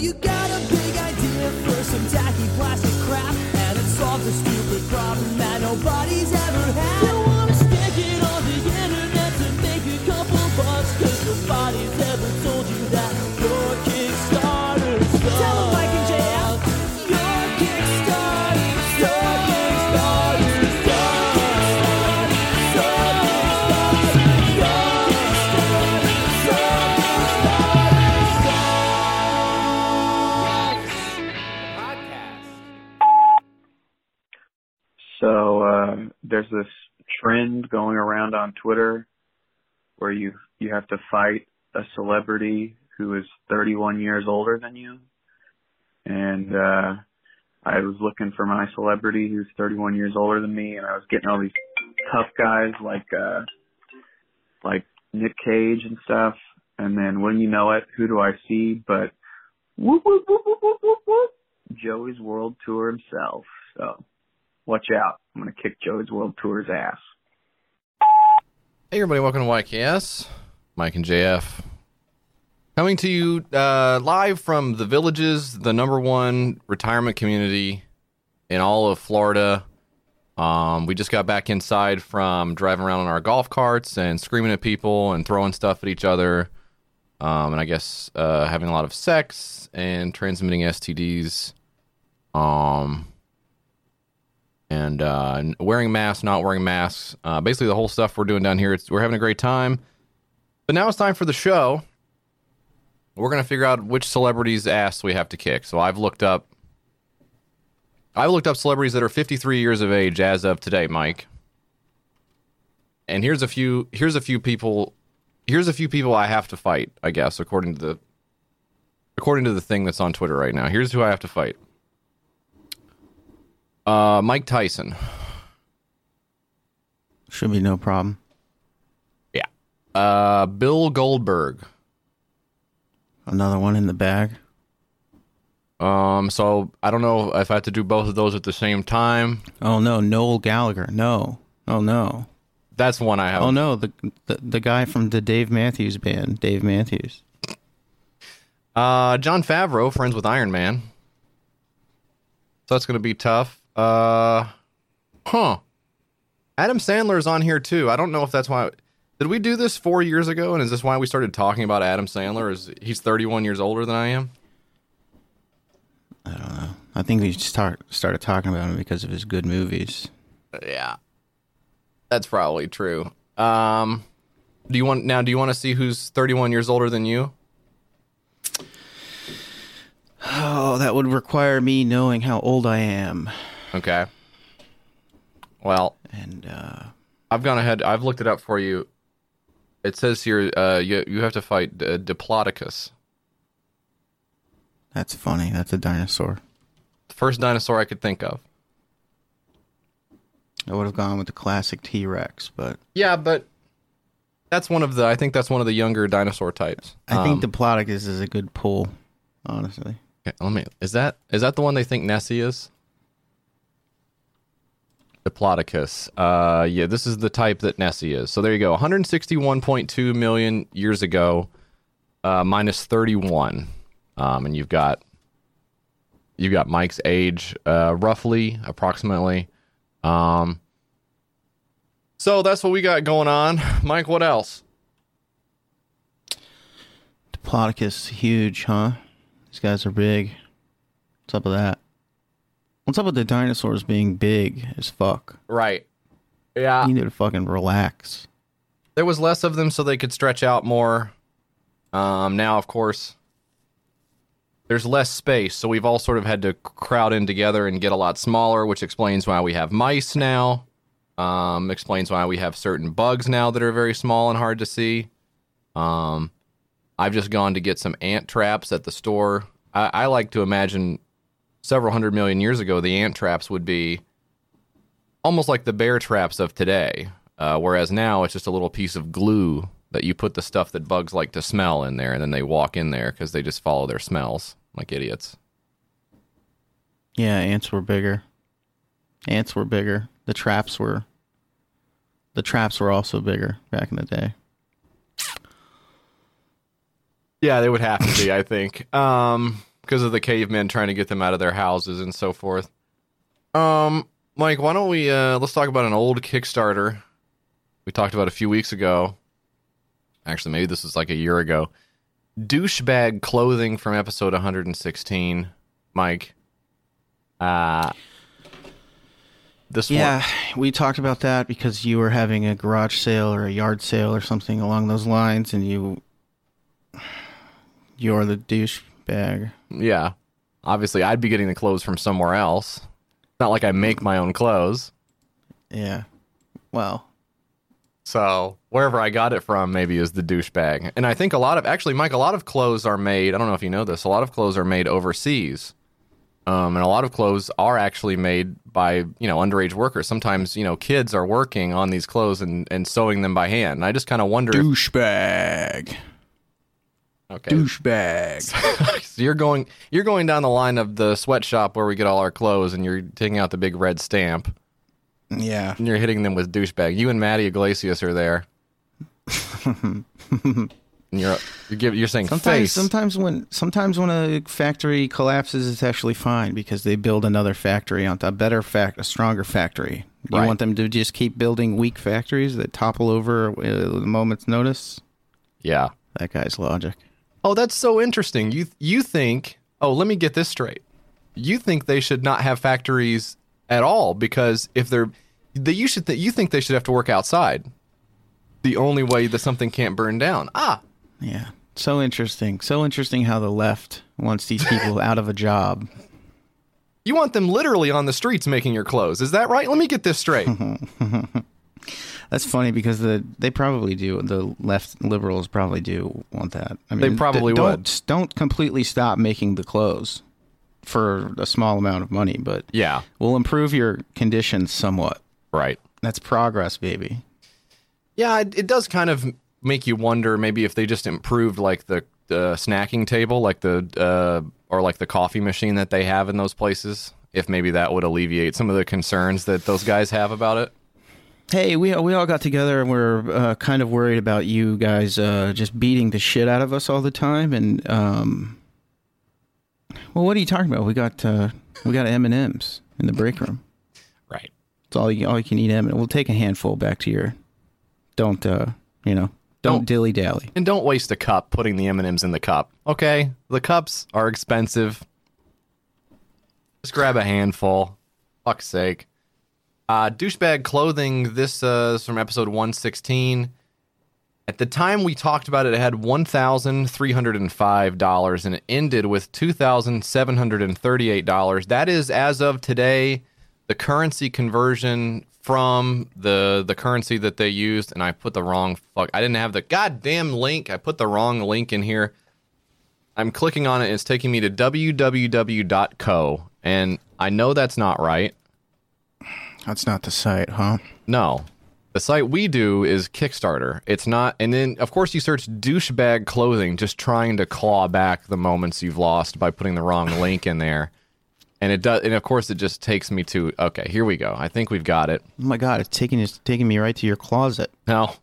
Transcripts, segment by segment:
you got a big idea for some tacky plastic crap, and it solves a there's this trend going around on Twitter where you you have to fight a celebrity who is 31 years older than you, and uh, I was looking for my celebrity who's 31 years older than me, and I was getting all these tough guys like uh, like Nick Cage and stuff, and then when you know it, who do I see but whoop whoop whoop whoop whoop whoop Joey's World Tour himself. So watch out. I'm going to kick Joe's World Tour's ass. Hey, everybody, welcome to YKS. Mike and JF. Coming to you uh, live from the Villages, the number one retirement community in all of Florida. Um, we just got back inside from driving around on our golf carts and screaming at people and throwing stuff at each other. Um, and I guess uh, having a lot of sex and transmitting STDs. Um, and uh, wearing masks, not wearing masks. Uh, basically, the whole stuff we're doing down here. We're having a great time. But now it's time for the show. We're gonna figure out which celebrities' ass we have to kick. So I've looked up. I've looked up celebrities that are 53 years of age as of today, Mike. And here's a few. Here's a few people. Here's a few people I have to fight. I guess according to the. According to the thing that's on Twitter right now, here's who I have to fight. Uh, Mike Tyson. Should be no problem. Yeah. Uh, Bill Goldberg. Another one in the bag. Um, so I don't know if I have to do both of those at the same time. Oh no, Noel Gallagher. No. Oh no. That's one I have. Oh no, the the, the guy from the Dave Matthews band, Dave Matthews. Uh, Jon Favreau, friends with Iron Man. So that's gonna be tough. Uh, huh. Adam Sandler's on here too. I don't know if that's why. Did we do this four years ago? And is this why we started talking about Adam Sandler? Is he's 31 years older than I am? I don't know. I think we start started talking about him because of his good movies. Yeah, that's probably true. Um, do you want now? Do you want to see who's 31 years older than you? Oh, that would require me knowing how old I am. Okay. Well, And uh I've gone ahead. I've looked it up for you. It says here uh, you you have to fight uh, Diplodocus, that's funny. That's a dinosaur. the first dinosaur I could think of. I would have gone with the classic T Rex, but Yeah, but that's one of the. I think that's one of the younger dinosaur types. I think Um, Diplodocus is a good pull, honestly. okay, let me. Is that is that the one they think Nessie is? Diplodocus. Uh, yeah, this is the type that Nessie is. So there you go. 161.2 million years ago, uh, minus 31, um, and you've got you've got Mike's age, uh, roughly, approximately. Um, so that's what we got going on, Mike. What else? Diplodocus, huge, huh? These guys are big. What's up with that? What's up with the dinosaurs being big as fuck? Right. Yeah. You need to fucking relax. there was less of them so they could stretch out more. Um, now, of course, there's less space, so we've all sort of had to crowd in together and get a lot smaller, which explains why we have mice now. Um, explains why we have certain bugs now that are very small and hard to see. Um, I've just gone to get some ant traps at the store. I, I like to imagine several hundred million years ago, the ant traps would be almost like the bear traps of today. Uh, whereas now it's just a little piece of glue that you put the stuff that bugs like to smell in there, and then they walk in there because they just follow their smells like idiots. Yeah, ants were bigger. Ants were bigger. The traps were. The traps were also bigger back in the day. Yeah, they would have to be, I think. Um, because of the cavemen trying to get them out of their houses and so forth. Um, Mike, why don't we uh let's talk about an old Kickstarter we talked about a few weeks ago. Actually, maybe this was like a year ago. Douchebag clothing from episode 116. Mike. Uh this Yeah, one. we talked about that because you were having a garage sale or a yard sale or something along those lines, and you you're the douchebag. Yeah. Obviously, I'd be getting the clothes from somewhere else. Not like I make my own clothes. Yeah. Well, So wherever I got it from, maybe is the douchebag. And I think a lot of actually, Mike, a lot of clothes are made. I don't know if you know this. A lot of clothes are made overseas, um, and a lot of clothes are actually made by you know underage workers. Sometimes you know kids are working on these clothes and, and sewing them by hand. And I just kind of wonder. If, douchebag. Okay, Douchebag. so you're going you're going down the line of the sweatshop where we get all our clothes, and you're taking out the big red stamp, yeah. and you're hitting them with douchebag. You and Matty Yglesias are there. and you're you're giving you're saying Sometimes, face. sometimes when sometimes when a factory collapses, it's actually fine because they build another factory on a better fact, a stronger factory. You Right. want them to just keep building weak factories that topple over uh, at a moment's notice? yeah. That guy's logic. Oh, that's so interesting. You you think? Oh, let me get this straight. You think they should not have factories at all because if they're they you should th- you think they should have to work outside. The only way that something can't burn down. Ah, Yeah. So interesting. So interesting how the left wants these people out of a job. you want them literally on the streets making your clothes. Is that right? Let me get this straight. That's funny because the they probably do. The left liberals probably do want that. I mean, They probably don't, would. Don't completely stop making the clothes for a small amount of money, but yeah, we'll improve your conditions somewhat. right. That's progress, baby. Yeah, it, it does kind of make you wonder maybe if they just improved like the the snacking table, like the uh, or like the coffee machine that they have in those places. If maybe that would alleviate some of the concerns that those guys have about it. Hey, we we all got together and we're uh, kind of worried about you guys uh, just beating the shit out of us all the time. And um, well, what are you talking about? We got uh, we got M and M's in the break room. Right. It's all you all you can eat M. and We'll take a handful back to your. Don't uh, you know? Don't, Don't- dilly dally. And don't waste a cup putting the M&Ms in the cup. Okay? The cups are expensive. Just grab a handful. Fuck's sake. Uh, douchebag clothing. This uh, is from episode 116. At the time we talked about it, it had $1,305 and it ended with $2,738. That is, as of today, the currency conversion from the the currency that they used. And I put the wrong fuck. I didn't have the goddamn link. I put the wrong link in here. I'm clicking on it. And it's taking me to www.co. And I know that's not right. That's not the site, huh? No. The site we do is Kickstarter. It's not, and then of course you search douchebag clothing, just trying to claw back the moments you've lost by putting the wrong link in there. And it does, and of course it just takes me to okay, here we go. I think we've got it. Oh my god, it's taking it's taking me right to your closet Now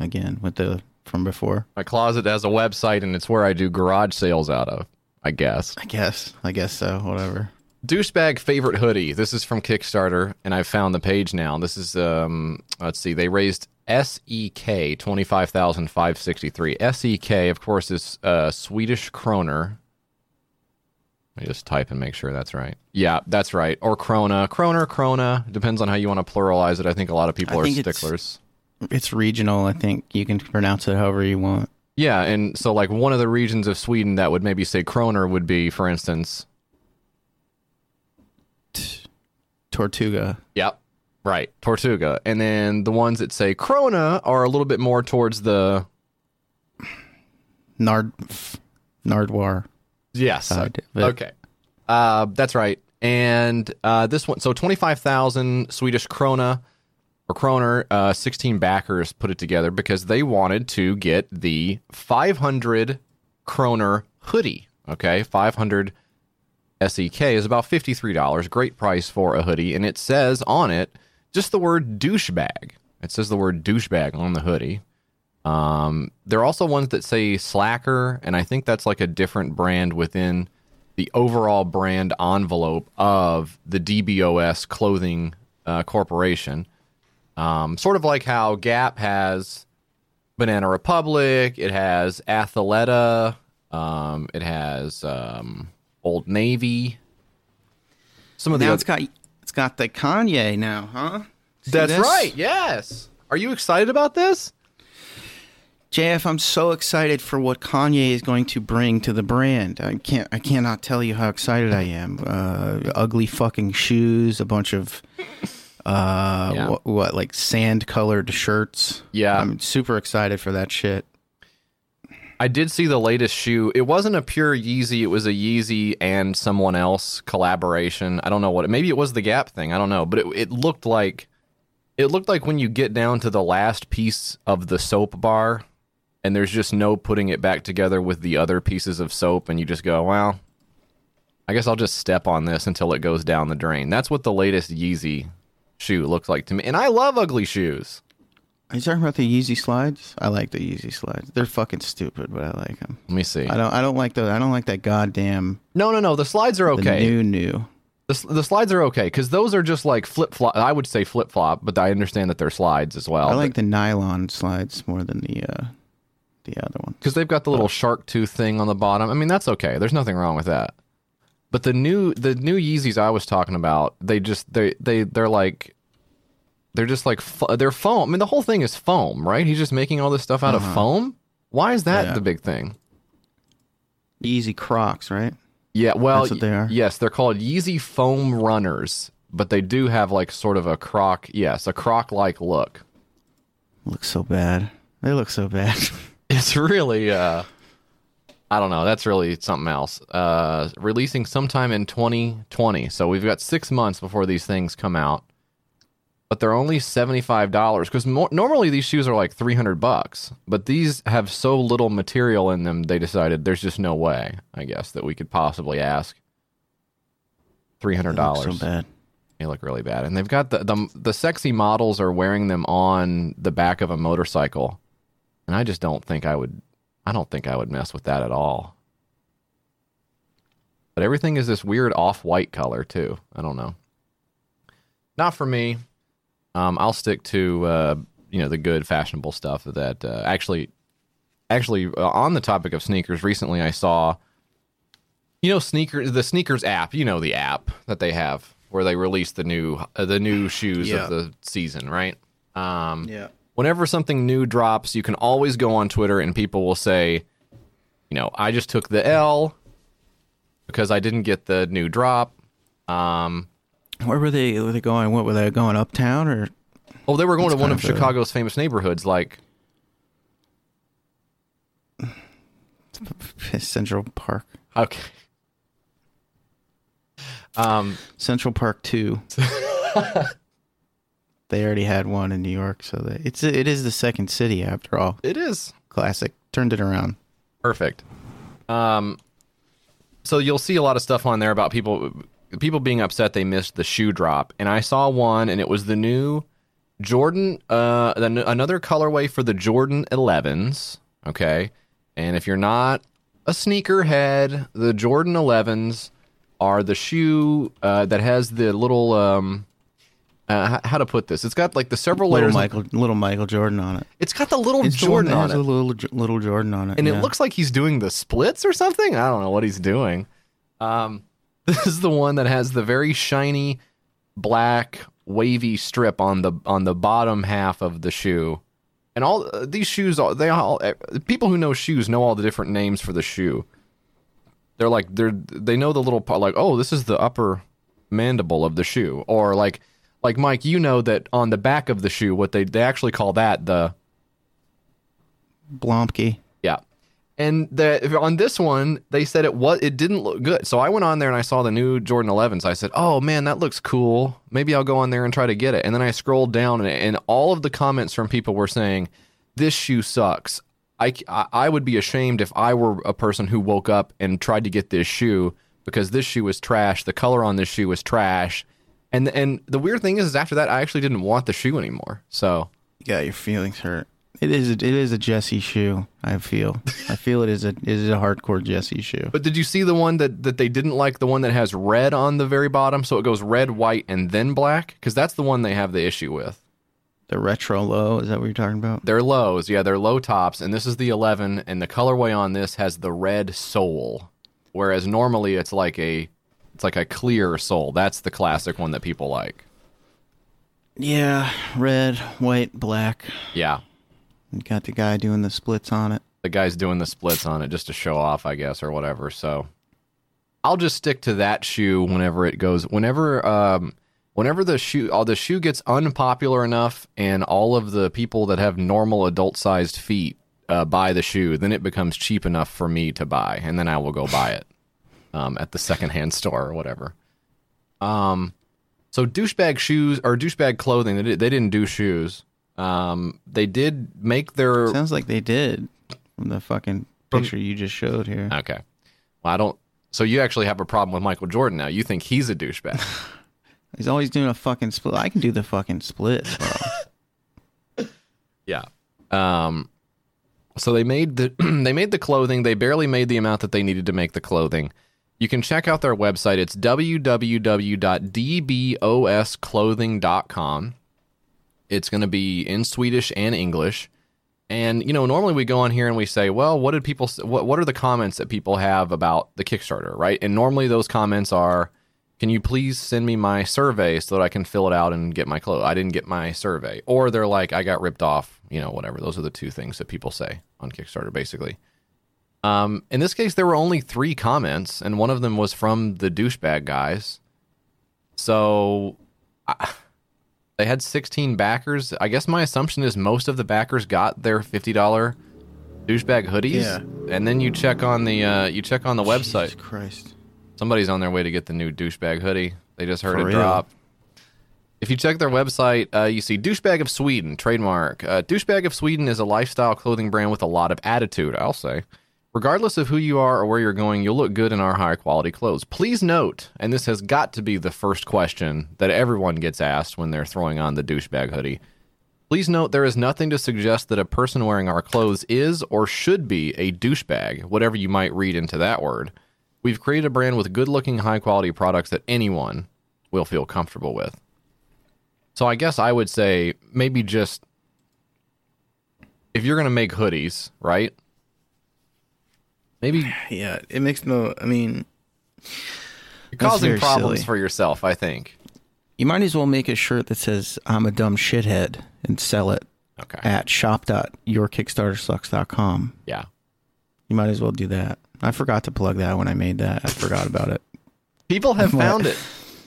again with the from before. my closet has a website, and it's where I do garage sales out of. I guess. I guess. I guess so. Whatever. Douchebag favorite hoodie. This is from Kickstarter, and I've found the page now. This is um, let's see, they raised SEK twenty five thousand five sixty three. SEK, of course, is uh, Swedish kroner. Let me just type and make sure that's right. Yeah, that's right. Or krona, kroner, krona. Depends on how you want to pluralize it. I think a lot of people I are think it's- sticklers. It's regional. I think you can pronounce it however you want. Yeah, and so like one of the regions of Sweden that would maybe say kroner would be, for instance, Tortuga. Yep. Right. Tortuga. And then the ones that say Krona are a little bit more towards the Nard. Nardwar. Yes. side it. okay. Uh, that's right. And uh, this one, so 25,000 Swedish krona or kroner, uh, 16 backers put it together because they wanted to get the 500 kroner hoodie. Okay. 500 SEK is about $53. Great price for a hoodie. And it says on it just the word douchebag. It says the word douchebag on the hoodie. Um, there are also ones that say Slacker, and I think that's like a different brand within the overall brand envelope of the DBOS clothing uh, corporation. Um, sort of like how Gap has Banana Republic, it has Athleta, um, it has um, Old Navy. Some of the now oth- it's got it's got the Kanye now, huh? See That's this? right. Yes. Are you excited about this? JF, I'm so excited for what Kanye is going to bring to the brand. I can't, I cannot tell you how excited I am. Uh, ugly fucking shoes, a bunch of, uh, Yeah. what, what, like sand colored shirts. Yeah. I'm super excited for that shit. I did see the latest shoe. It wasn't a pure Yeezy. It was a Yeezy and someone else collaboration. I don't know what. Maybe it was the Gap thing. I don't know. But it, it looked like it looked like when you get down to the last piece of the soap bar, and there's just no putting it back together with the other pieces of soap, and you just go, well, I guess I'll just step on this until it goes down the drain. That's what the latest Yeezy shoe looks like to me. And I love ugly shoes. Are you talking about the Yeezy slides? I like the Yeezy slides. They're fucking stupid, but I like them. Let me see. I don't, I don't like the, I don't like that goddamn No, no, no. The slides are okay. the new new. The, the slides are okay because those are just like flip flop. I would say flip flop, but I understand that they're slides as well. I like the nylon slides more than the, uh, the other ones. because they've got the little shark tooth thing on the bottom. I mean, that's okay. There's nothing wrong with that. But the new the new Yeezys I was talking about, they just they they they're like they're just like they're foam. I mean, the whole thing is foam, right? He's just making all this stuff out of foam. Why is that Yeah. the big thing? Yeezy Crocs, right? Yeah, well, That's what they are? yes, they're called Yeezy foam runners, but they do have like sort of a croc, yes, a croc like look. Looks so bad. They look so bad. It's really uh I don't know, that's really something else. Uh releasing sometime in 2020. So we've got 6 months before these things come out. But they're only $75 cuz mo- normally these shoes are like 300 bucks, but these have so little material in them they decided there's just no way, I guess, that we could possibly ask $300. They look so bad. They look really bad, and they've got the, the the sexy models are wearing them on the back of a motorcycle, and I just don't think I would. I don't think I would mess with that at all. But everything is this weird off-white color too. I don't know. Not for me. Um, I'll stick to uh, you know the good fashionable stuff that uh, actually, actually uh, on the topic of sneakers. Recently, I saw you know sneakers the sneakers app you know the app that they have where they release the new uh, the new shoes Yeah. of the season right um Yeah. whenever something new drops you can always go on twitter and people will say you know i just took the l because i didn't get the new drop um Where were they? Were they going? What were they going uptown or? oh they were going to one of of a- chicago's famous neighborhoods like Central Park. okay um Central Park Two. they already had one in New York, so they, it's it is the second city after all. it is Classic. Turned it around. Perfect. Um, so you'll see a lot of stuff on there about people people being upset they missed the shoe drop, and I saw one, and it was the new Jordan, uh, another colorway for the Jordan 11s. Okay, and if you're not a sneakerhead, the Jordan 11s are the shoe uh, that has the little um, uh, how to put this? It's got like the several Little layers. of- Michael, little Michael Jordan on it. it's got the little It's Jordan on it. a little little Jordan on it, and yeah. it looks like he's doing the splits or something. I don't know what he's doing. Um, this is the one that has the very shiny black wavy strip on the on the bottom half of the shoe, and all uh, these shoes. They all uh, people who know shoes know all the different names for the shoe. They're like they're they know the little part like oh this is the upper mandible of the shoe or like like Mike you know that on the back of the shoe what they they actually call that the Blomke. And the on this one, they said it was it didn't look good. So I went on there and I saw the new Jordan 11s. I said, "Oh man, that looks cool. Maybe I'll go on there and try to get it." And then I scrolled down and, and all of the comments from people were saying, "This shoe sucks. I, I I would be ashamed if I were a person who woke up and tried to get this shoe because this shoe was trash. The color on this shoe was trash." And and the weird thing is, is after that, I actually didn't want the shoe anymore. So yeah, your feelings hurt. It is. A, it is a Jesse shoe. I feel. I feel it is a. It is a hardcore Jesse shoe. But did you see the one that, that they didn't like? The one that has red on the very bottom, so it goes red, white, and then black. Because that's the one they have the issue with. The retro low. Is that what you're talking about? They're lows, yeah, they're low tops, and this is the 11, and the colorway on this has the red sole, whereas normally it's like a, it's like a clear sole. That's the classic one that people like. Yeah. Red, white, black. Yeah, You got the guy doing the splits on it. the guy's doing the splits on it just to show off, I guess, or whatever. So I'll just stick to that shoe whenever it goes. Whenever, um, whenever the shoe, all the shoe gets unpopular enough, and all of the people that have normal adult-sized feet uh, buy the shoe, then it becomes cheap enough for me to buy, and then I will go buy it um, at the secondhand store or whatever. Um, so douchebag shoes or douchebag clothing, they, they didn't do shoes. Um, they did make their Sounds like they did from the fucking picture you just showed here. Okay. Well, I don't. So you actually have a problem with Michael Jordan now. You think he's a douchebag. He's always doing a fucking split. I can do the fucking split, bro. yeah. Um. So they made the they made the clothing. They barely made the amount that they needed to make the clothing. You can check out their website. It's www.dbosclothing.com. It's going to be in Swedish and English. And you know, normally we go on here and we say, "Well, what did people? What what are the comments that people have about the Kickstarter?" Right? And normally those comments are, "Can you please send me my survey so that I can fill it out and get my clothes?" I didn't get my survey, or they're like, "I got ripped off." You know, whatever. Those are the two things that people say on Kickstarter, basically. Um, in this case, there were only three comments, and one of them was from the douchebag guys. So I, they had 16 backers. I guess my assumption is most of the backers got their $50 douchebag hoodies. Yeah. And then you check on the uh, you check on the website. Jesus Christ. Somebody's on their way to get the new douchebag hoodie. They just heard For it real? drop. If you check their website, uh, you see Douchebag of Sweden, trademark. Uh, Douchebag of Sweden is a lifestyle clothing brand with a lot of attitude, I'll say. Regardless of who you are or where you're going, you'll look good in our high quality clothes. Please note, and this has got to be the first question that everyone gets asked when they're throwing on the douchebag hoodie. Please note there is nothing to suggest that a person wearing our clothes is or should be a douchebag, whatever you might read into that word. We've created a brand with good looking, high quality products that anyone will feel comfortable with. So I guess I would say maybe just if you're going to make hoodies, right? Maybe Yeah, it makes no. I mean, you're causing problems silly. for yourself, I think. you might as well make a shirt that says "I'm a dumb shithead" and sell it Okay. at shop.yourkickstartersucks.com. Yeah. You might as well do that. I forgot to plug that when I made that. I forgot about it. People have found it.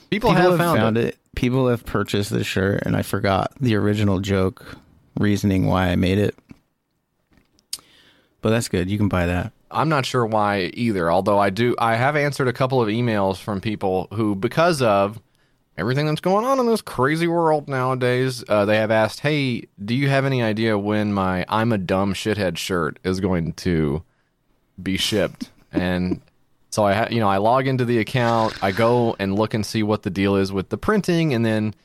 People, People have, found, it. it. People have purchased the shirt, and I forgot the original joke reasoning why I made it. But that's good. You can buy that. I'm not sure why either. Although I do, I have answered a couple of emails from people who, because of everything that's going on in this crazy world nowadays, uh, they have asked, "Hey, do you have any idea when my I'm a dumb shithead shirt is going to be shipped?" And so I, ha- you know, I log into the account, I go and look and see what the deal is with the printing, and then,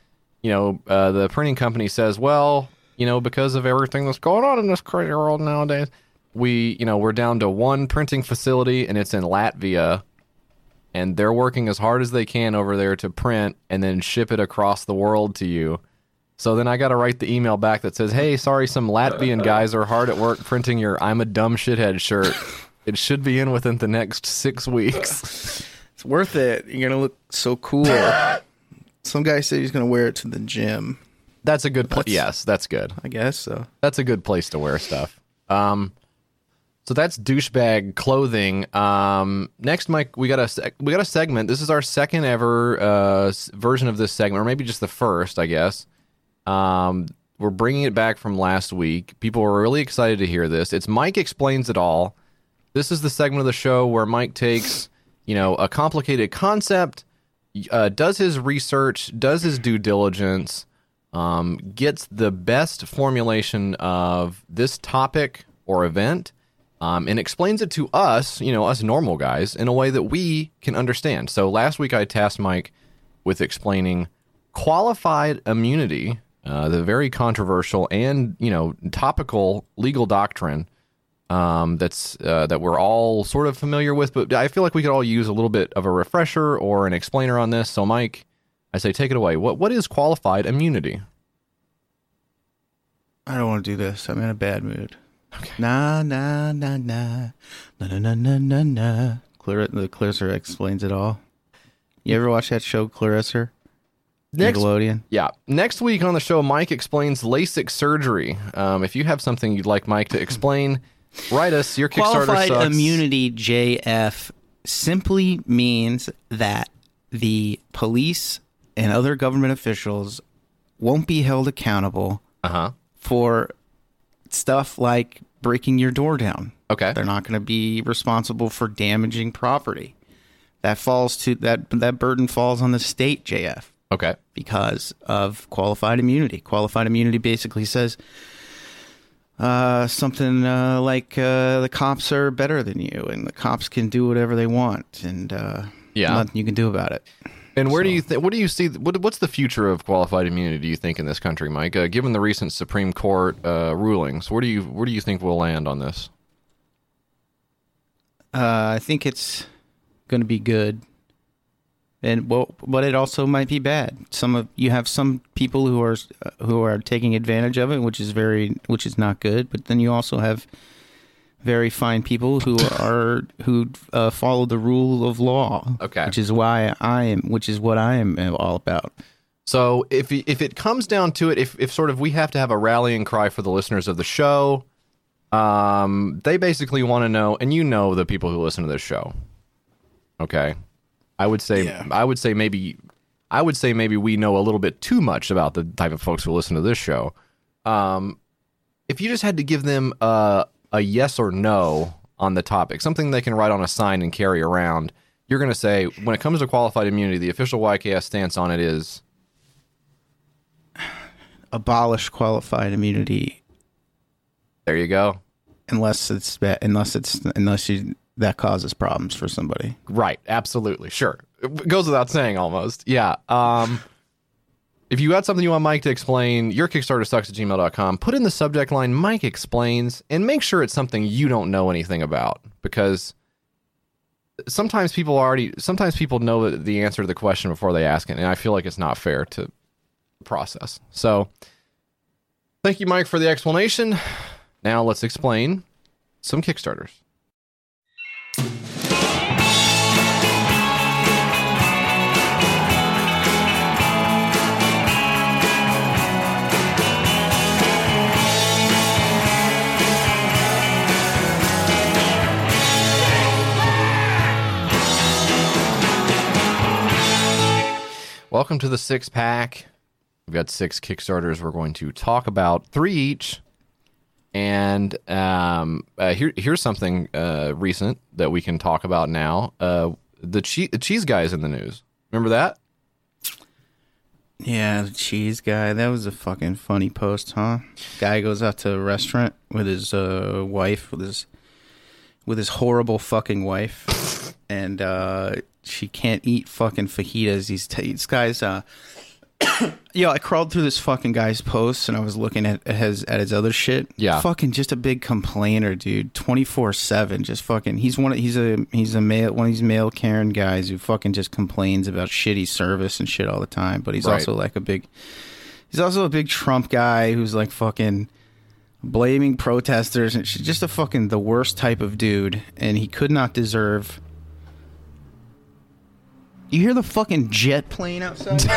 you know, uh, the printing company says, "Well, you know, because of everything that's going on in this crazy world nowadays." We you know we're down to one printing facility and it's in Latvia and they're working as hard as they can over there to print and then ship it across the world to you. So then I got to write the email back that says, "Hey, sorry some Latvian guys are hard at work printing your I'm a dumb shithead shirt. It should be in within the next 6 weeks." It's worth it. You're gonna look so cool. Some guy said he's gonna wear it to the gym. That's a good place. Yes, that's good. I guess so. that's a good place to wear stuff. Um, so that's douchebag clothing. Um, next, Mike, we got a we got a segment. This is our second ever uh, version of this segment, or maybe just the first, I guess. Um, we're bringing it back from last week. People were really excited to hear this. It's Mike explains it all. This is the segment of the show where Mike takes, you know, a complicated concept, uh, does his research, does his due diligence, um, gets the best formulation of this topic or event, um, and explains it to us, you know, us normal guys, in a way that we can understand. So last week I tasked Mike with explaining qualified immunity uh, the very controversial and you know topical legal doctrine um, that's uh, that we're all sort of familiar with, but I feel like we could all use a little bit of a refresher or an explainer on this. So, Mike, I say take it away. What what is qualified immunity? I don't want to do this. I'm in a bad mood. Nah, nah, nah, nah, nah, nah, nah, nah, nah, nah. Clar- the Clarissa explains it all. You ever watch that show, Clarissa? Next- Nickelodeon. Yeah. Next week on the show, Mike explains LASIK surgery. Um, if you have something you'd like Mike to explain, write us. Your Kickstarter Qualified sucks. immunity JF simply means that the police and other government officials won't be held accountable Uh huh. for stuff like breaking your door down. Okay. They're not going to be responsible for damaging property. That falls to that that burden falls on the state, JF, Okay. because of qualified immunity. Qualified immunity basically says uh, something uh, like uh, the cops are better than you, and the cops can do whatever they want, and uh, Yeah. nothing you can do about it. And where do you think? What do you see? What, what's the future of qualified immunity? Do you think in this country, Mike? Uh, given the recent Supreme Court uh, rulings, where do you where do you think we'll land on this? Uh, I think it's going to be good, and well, but it also might be bad. Some of you have some people who are uh, who are taking advantage of it, which is very which is not good. But then you also have very fine people who are who uh, follow the rule of law. Okay. which is why I am, which is what I am all about. So if if it comes down to it, if if sort of we have to have a rallying cry for the listeners of the show, um, they basically want to know, and you know the people who listen to this show. Okay, I would say Yeah. I would say maybe I would say maybe we know a little bit too much about the type of folks who listen to this show. Um, if you just had to give them a a yes or no on the topic, something they can write on a sign and carry around, you're going to say when it comes to qualified immunity, the official YKS stance on it is Abolish qualified immunity there you go. unless it's unless it's unless you that causes problems for somebody. Right, absolutely, sure. It goes without saying almost. Yeah. Um if you got something you want Mike to explain, your Kickstarter sucks at gmail.com. Put in the subject line Mike explains and make sure it's something you don't know anything about because sometimes people already sometimes people know the- the answer to the question before they ask it, and I feel like it's not fair to process. So thank you, Mike, for the explanation. Now let's explain some Kickstarters. Welcome to the six pack. We've got six Kickstarters. We're going to talk about three each. And um, uh, here, here's something uh, recent that we can talk about now. Uh, the, che- the cheese guy is in the news. Remember that? Yeah, the cheese guy. That was a fucking funny post, huh? Guy goes out to a restaurant with his uh, wife, with his with his horrible fucking wife, and uh, she can't eat fucking fajitas. These, t- this guy's. Uh, Yo, I crawled through this fucking guy's posts and I was looking at his at his other shit. Yeah. fucking just a big complainer, dude. Twenty four seven, just fucking. He's one. Of, he's a he's a male one of these male Karen guys who fucking just complains about shitty service and shit all the time. But he's Right. also like a big. He's also a big Trump guy who's like fucking blaming protesters and shit. just a fucking the worst type of dude. And he could not deserve. You hear the fucking jet plane outside?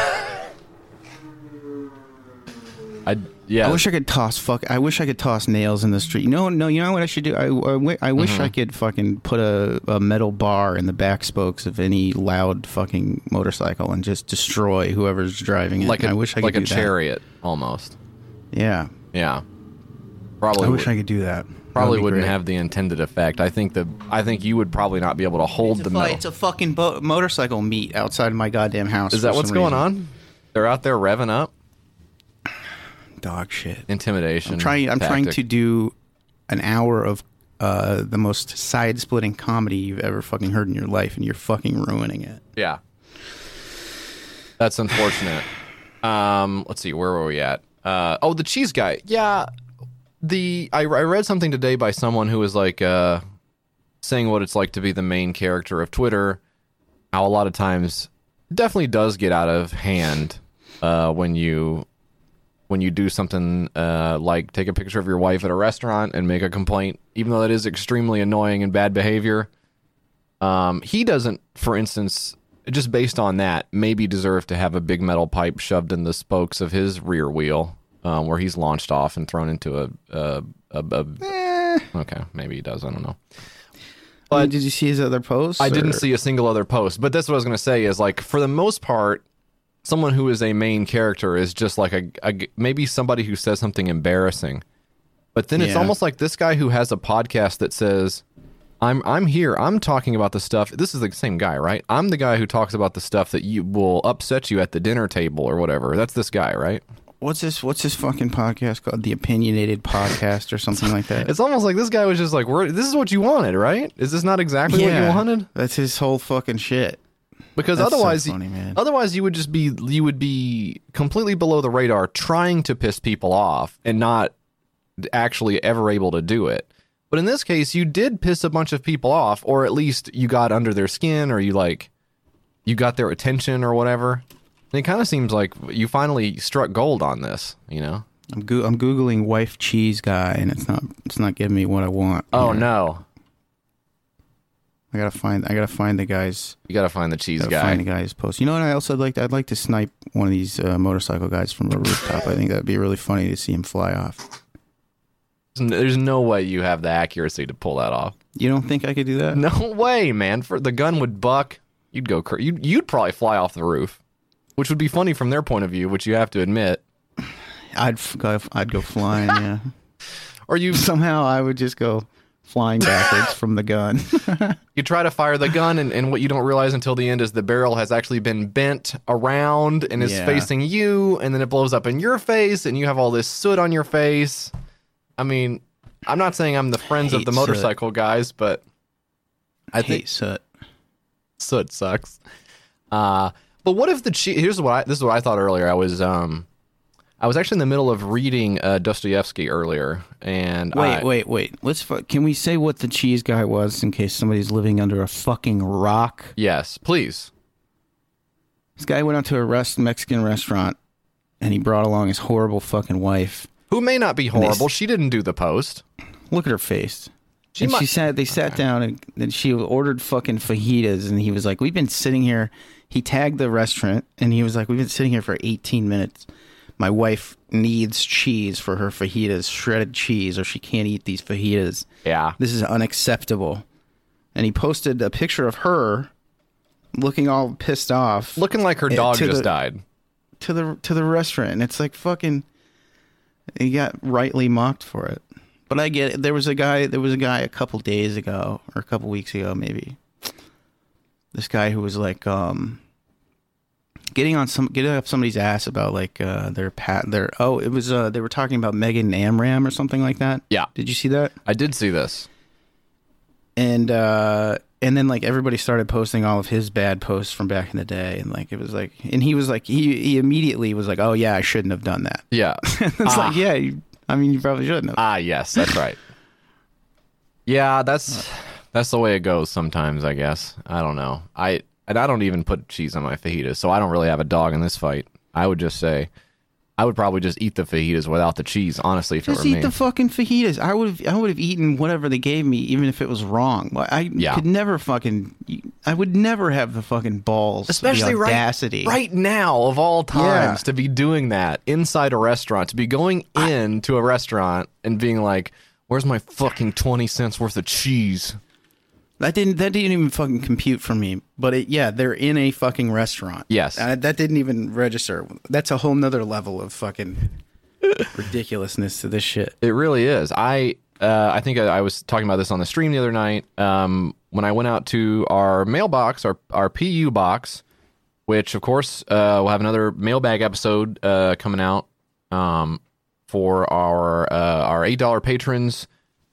I yeah. I wish I could toss fuck. I wish I could toss nails in the street. No, no. You know what I should do? I, I, wi- I wish mm-hmm. I could fucking put a, a metal bar in the back spokes of any loud fucking motorcycle and just destroy whoever's driving it. like a I wish I could like a do that. chariot almost. Yeah, Yeah. Probably I wish would- I could do that. Probably That'd be wouldn't great. have the intended effect. I think the I think you would probably not be able to hold It's the a, fu- metal. it's a fucking bo- motorcycle meet outside of my goddamn house. Is that what's going reason. on? They're out there revving up. Dog shit. Intimidation. I'm trying. I'm trying to do an hour of uh, the most side-splitting comedy you've ever fucking heard in your life, and you're fucking ruining it. Yeah. That's unfortunate. um, let's see, where were we at? Uh, oh, the cheese guy. Yeah, the I, I read something today by someone who was like uh, saying what it's like to be the main character of Twitter. How a lot of times it definitely does get out of hand uh, when you when you do something uh, like take a picture of your wife at a restaurant and make a complaint, even though that is extremely annoying and bad behavior. Um, he doesn't, for instance, just based on that, maybe deserve to have a big metal pipe shoved in the spokes of his rear wheel, um, where he's launched off and thrown into a. a, a, a Eh. Okay, maybe he does. I don't know. I mean, did you see his other posts? I didn't see a single other post, but that's what I was going to say. Is like for the most part, someone who is a main character is just like a, a maybe somebody who says something embarrassing, but then it's almost like this guy who has a podcast that says, "I'm I'm here. I'm talking about the stuff." This is the same guy, right? I'm the guy who talks about the stuff that you will upset you at the dinner table or whatever. That's this guy, right? What's this? What's this fucking podcast called? The Opinionated Podcast or something like that. It's almost like this guy was just like, We're, "This is what you wanted, right? Is this not exactly what you wanted?" That's his whole fucking shit. because That's so otherwise funny, man. otherwise you would just be you would be completely below the radar trying to piss people off and not actually ever able to do it but in this case you did piss a bunch of people off or at least you got under their skin or you like you got their attention or whatever it kind of seems like you finally struck gold on this you know I'm go- I'm googling wife cheese guy, and it's not it's not giving me what I want. oh no I gotta find I gotta find the guys. you gotta find the cheese Gotta guy find the guy's post. You know what? I also like. To, I'd like to snipe one of these uh, motorcycle guys from a rooftop. I think that'd be really funny to see him fly off. there's no way you have the accuracy to pull that off You don't think I could do that? No way, man. For the gun would buck, you'd go. Cra- you'd you'd probably fly off the roof, which would be funny from their point of view, which you have to admit. I'd f- go. I'd go flying. Yeah. Or you Somehow I would just go flying backwards from the gun. you try to fire the gun, and, and what you don't realize until the end is the barrel has actually been bent around and is Yeah. facing you, and then it blows up in your face, and you have all this soot on your face. I mean, I'm not saying I'm the friends of hate the soot. motorcycle guys, but I think hate soot. soot sucks. Uh, but what if the cheese? Here's what I this is what I thought earlier. I was um, I was actually in the middle of reading uh, Dostoevsky earlier, and Wait, I, wait, wait. Let's. Fu- can we say what the cheese guy was in case somebody's living under a fucking rock? yes, please. This guy went out to a rest Mexican restaurant, and he brought along his horrible fucking wife. Who may not be horrible. She didn't do the post. Look at her face. She and might- she sat. They sat down and, and she ordered fucking fajitas, and he was like, "We've been sitting here." He tagged the restaurant, and he was like, "We've been sitting here for 18 minutes. My wife needs cheese for her fajitas, shredded cheese, or she can't eat these fajitas. Yeah, This is unacceptable." And he posted a picture of her looking all pissed off looking like her eh, dog just the- died. to the to the restaurant, and it's like fucking. He got rightly mocked for it, but I get it. There was a guy. There was a guy a couple days ago, or a couple weeks ago, maybe. This guy who was like, um, getting on some, getting up somebody's ass about like uh, their pat, their oh, it was uh, they were talking about Megan Amram or something like that. Yeah, Did you see that? I did see this. and uh and then like everybody started posting all of his bad posts from back in the day and like it was like and he was like he he immediately was like oh yeah i shouldn't have done that Yeah. it's Ah. like yeah you, i mean you probably shouldn't have Ah, yes, that's right. Yeah, that's that's the way it goes sometimes. I guess I don't know. I and I don't even put cheese on my fajitas, so I don't really have a dog in this fight. I would just say, I would probably just eat the fajitas without the cheese. Honestly, if just it were eat me. the fucking fajitas i would have i would have eaten whatever they gave me even if it was wrong i Yeah. could never fucking i would never have the fucking balls Especially the right- audacity right now of all times Yeah. to be doing that inside a restaurant, to be going into a restaurant and being like, "Where's my fucking twenty cents worth of cheese?" That didn't that didn't even fucking compute for me. But it, yeah, they're in a fucking restaurant. Yes. Uh, that didn't even register. That's a whole nother level of fucking ridiculousness to this shit. It really is. I uh, I think I, I was talking about this on the stream the other night. Um, when I went out to our mailbox, our our PU box, which of course uh, we'll have another mailbag episode uh, coming out um, for our uh, our eight dollar patrons.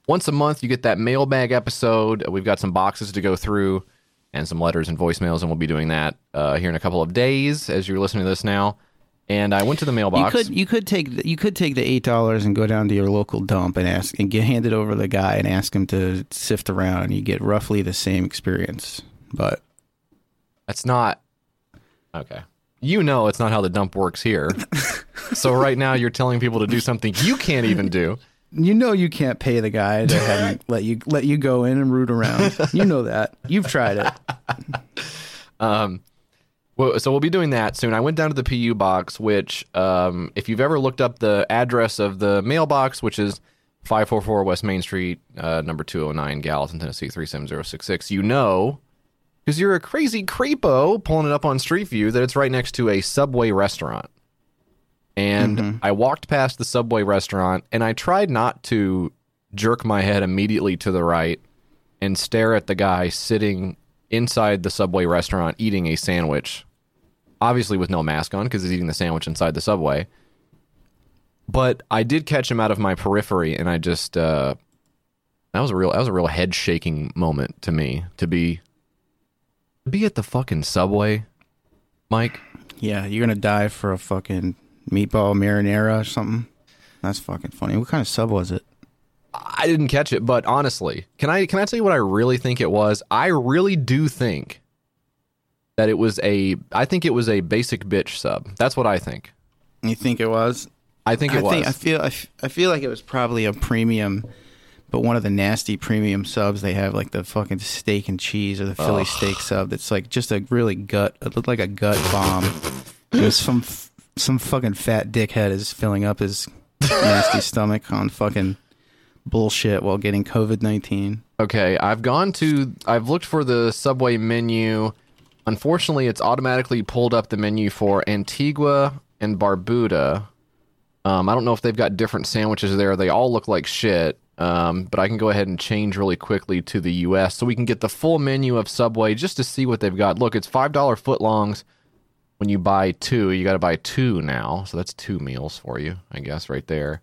Once a month, you get that mailbag episode. We've got some boxes to go through and some letters and voicemails, and we'll be doing that uh, here in a couple of days as you're listening to this now. And I went to the You mailbox. could you could take the- you could take the eight dollars and go down to your local dump and ask and get handed over to the guy and ask him to sift around and you get roughly the same experience. But That's not okay. You know it's not how the dump works here. so right now you're telling people to do something you can't even do. You know you can't pay the guy to have him let you let you go in and root around. You know that. You've tried it. Well, so we'll be doing that soon. I went down to the PU box, which, um, if you've ever looked up the address of the mailbox, which is 544 West Main Street, uh, number 209, Gallatin, Tennessee 37066, you know, because you're a crazy creepo pulling it up on Street View, that it's right next to a Subway restaurant. And I walked past the Subway restaurant and I tried not to jerk my head immediately to the right and stare at the guy sitting inside the Subway restaurant eating a sandwich, obviously with no mask on because he's eating the sandwich inside the Subway. But I did catch him out of my periphery, and I just uh, that was a real that was a real head shaking moment to me to be to be at the fucking Subway, Mike. Yeah, you're gonna die for a fucking meatball marinara or something. That's fucking funny. What kind of sub was it? I didn't catch it, but honestly, can I can I tell you what I really think it was? I really do think that it was a I think it was a basic bitch sub. That's what I think. You think it was? I think it I was. think I feel I, f- I feel like it was probably a premium, but one of the nasty premium subs they have, like the fucking steak and cheese or the Philly steak sub. That's like just a really gut. It looked like a gut bomb. It was some f- some fucking fat dickhead is filling up his nasty stomach on fucking bullshit while getting COVID nineteen. Okay, I've gone to I've looked for the Subway menu. Unfortunately, it's automatically pulled up the menu for Antigua and Barbuda. Um, I don't know if they've got different sandwiches there. They all look like shit. Um, but I can go ahead and change really quickly to the U.S. so we can get the full menu of Subway just to see what they've got. Look, it's five dollar footlongs. When you buy two, you got to buy two now, so that's two meals for you, I guess, right there.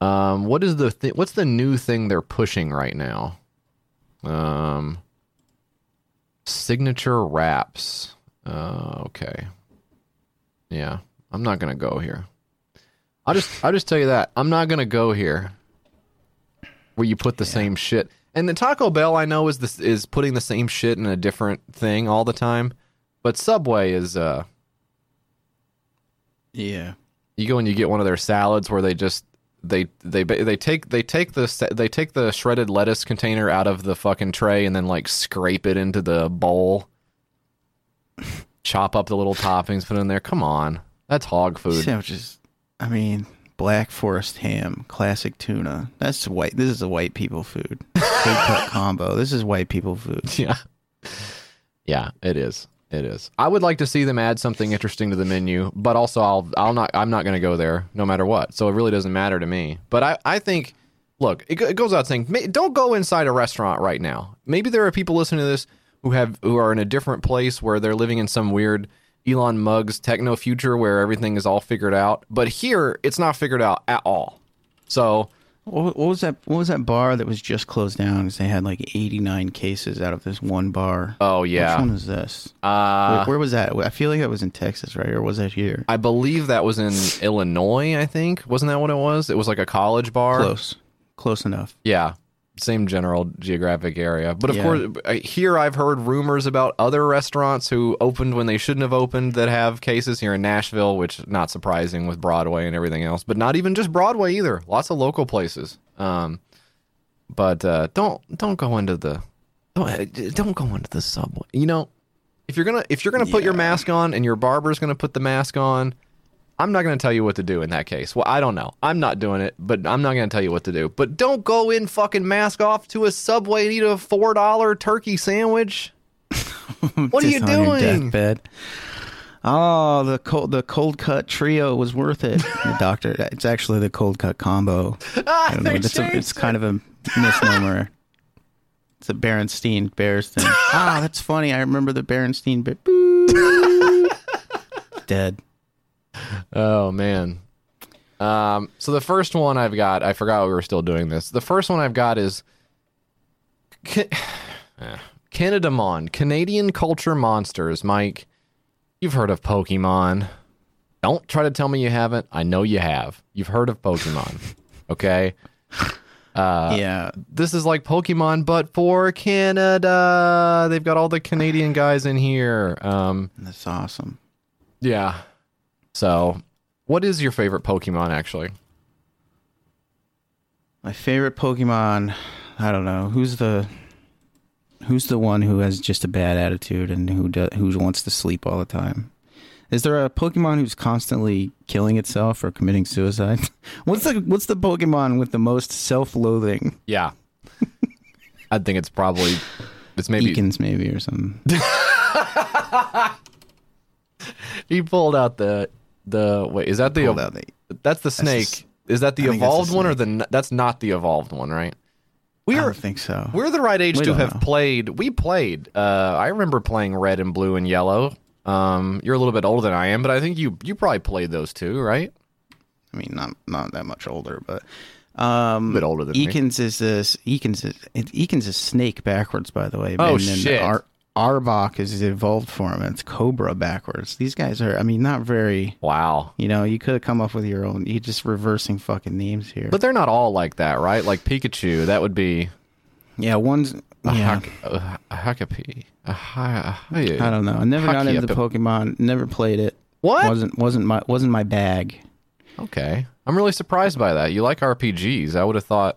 Um, what is the thi- what's the new thing they're pushing right now? Um, signature wraps. Uh, okay. Yeah, I'm not gonna go here. I'll just I'll just tell you that I'm not gonna go here. Where you put the same shit, and the Taco Bell I know is this is putting the same shit in a different thing all the time, but Subway is uh Yeah. you go and you get one of their salads where they just they they they take they take the they take the shredded lettuce container out of the fucking tray and then like scrape it into the bowl chop up the little toppings put it in there come on that's hog food Sandwiches. I mean, Black Forest ham, classic tuna. That's white. This is a white people food. Big cut combo. This is white people food. yeah yeah it is it is. I would like to see them add something interesting to the menu but also i'll i'll not i'm not going to go there no matter what. So it really doesn't matter to me. But i i think look it, it goes out saying don't go inside a restaurant right now. Maybe there are people listening to this who have who are in a different place where they're living in some weird Elon Musk's techno future where everything is all figured out. But here it's not figured out at all. So What, what was that? What was that bar that was just closed down? Because they had like eighty nine cases out of this one bar. oh yeah Which one was this? uh where, where was that? I feel like that was in Texas, right? Or was that here? I believe that was in Illinois, I think. Wasn't that what it was? It was like a college bar. Close, close enough. Yeah. Same general geographic area. But of Yeah. course, here I've heard rumors about other restaurants who opened when they shouldn't have opened that have cases here in Nashville, which not surprising with Broadway and everything else, but not even just Broadway either. Lots of local places. Um, but uh, don't don't go into the don't, don't go into the subway. You know, if you're gonna if you're gonna put your mask on and your barber's gonna put the mask on, I'm not going to tell you what to do in that case. Well, I don't know. I'm not doing it, but I'm not going to tell you what to do. But don't go in fucking mask off to a Subway and eat a four dollar turkey sandwich. What are you Just on your doing? deathbed. Oh, the cold the cold cut trio was worth it. The doctor, it's actually the cold cut combo. Ah, know. It's, a, it's kind of a misnomer. It's a Berenstein Bears thing. ah, that's funny. I remember the Berenstein. Boo. Dead. Oh man. Um, so the first one I've got, I forgot we were still doing this. The first one I've got is Ca- eh, Canadamon, Canadian culture monsters. Mike, you've heard of Pokemon. Don't try to tell me you haven't. I know you have. You've heard of Pokemon. Okay. Uh, yeah, This is like Pokemon, but for Canada. They've got all the Canadian guys in here. Um, that's awesome. yeah. So, what is your favorite Pokemon actually? My favorite Pokemon. I don't know who's the who's the one who has just a bad attitude and who do, who wants to sleep all the time. Is there a Pokemon who's constantly killing itself or committing suicide? what's the what's the Pokemon with the most self-loathing? Yeah. I think it's probably it's maybe Ekans maybe or something. he pulled out the the wait is that the the- that's the snake s- is that the think the evolved one or the that's not the evolved one right we're don't think so. we're the right age We to have know. played we played uh I remember playing red and blue and yellow um you're a little bit older than I am but I think you you probably played those too right I mean, not not that much older, but um, bit older than me. Is this. Ekans is Ekans is snake backwards, by the way. Oh, and then shit. Ar- Arbok is the evolved form. It's Cobra backwards. These guys are. I mean, not very. wow You know, you could have come up with your own. You're just reversing fucking names here. but they're not all like that right like Pikachu that would be yeah, one's. a Yeah, Hak- a, a Hakapi a Hi- a Hi- I don't know. I never got into Pokemon. Never played it. What? wasn't wasn't my wasn't my bag. Okay. I'm really surprised by that. You like RPGs. I would have thought.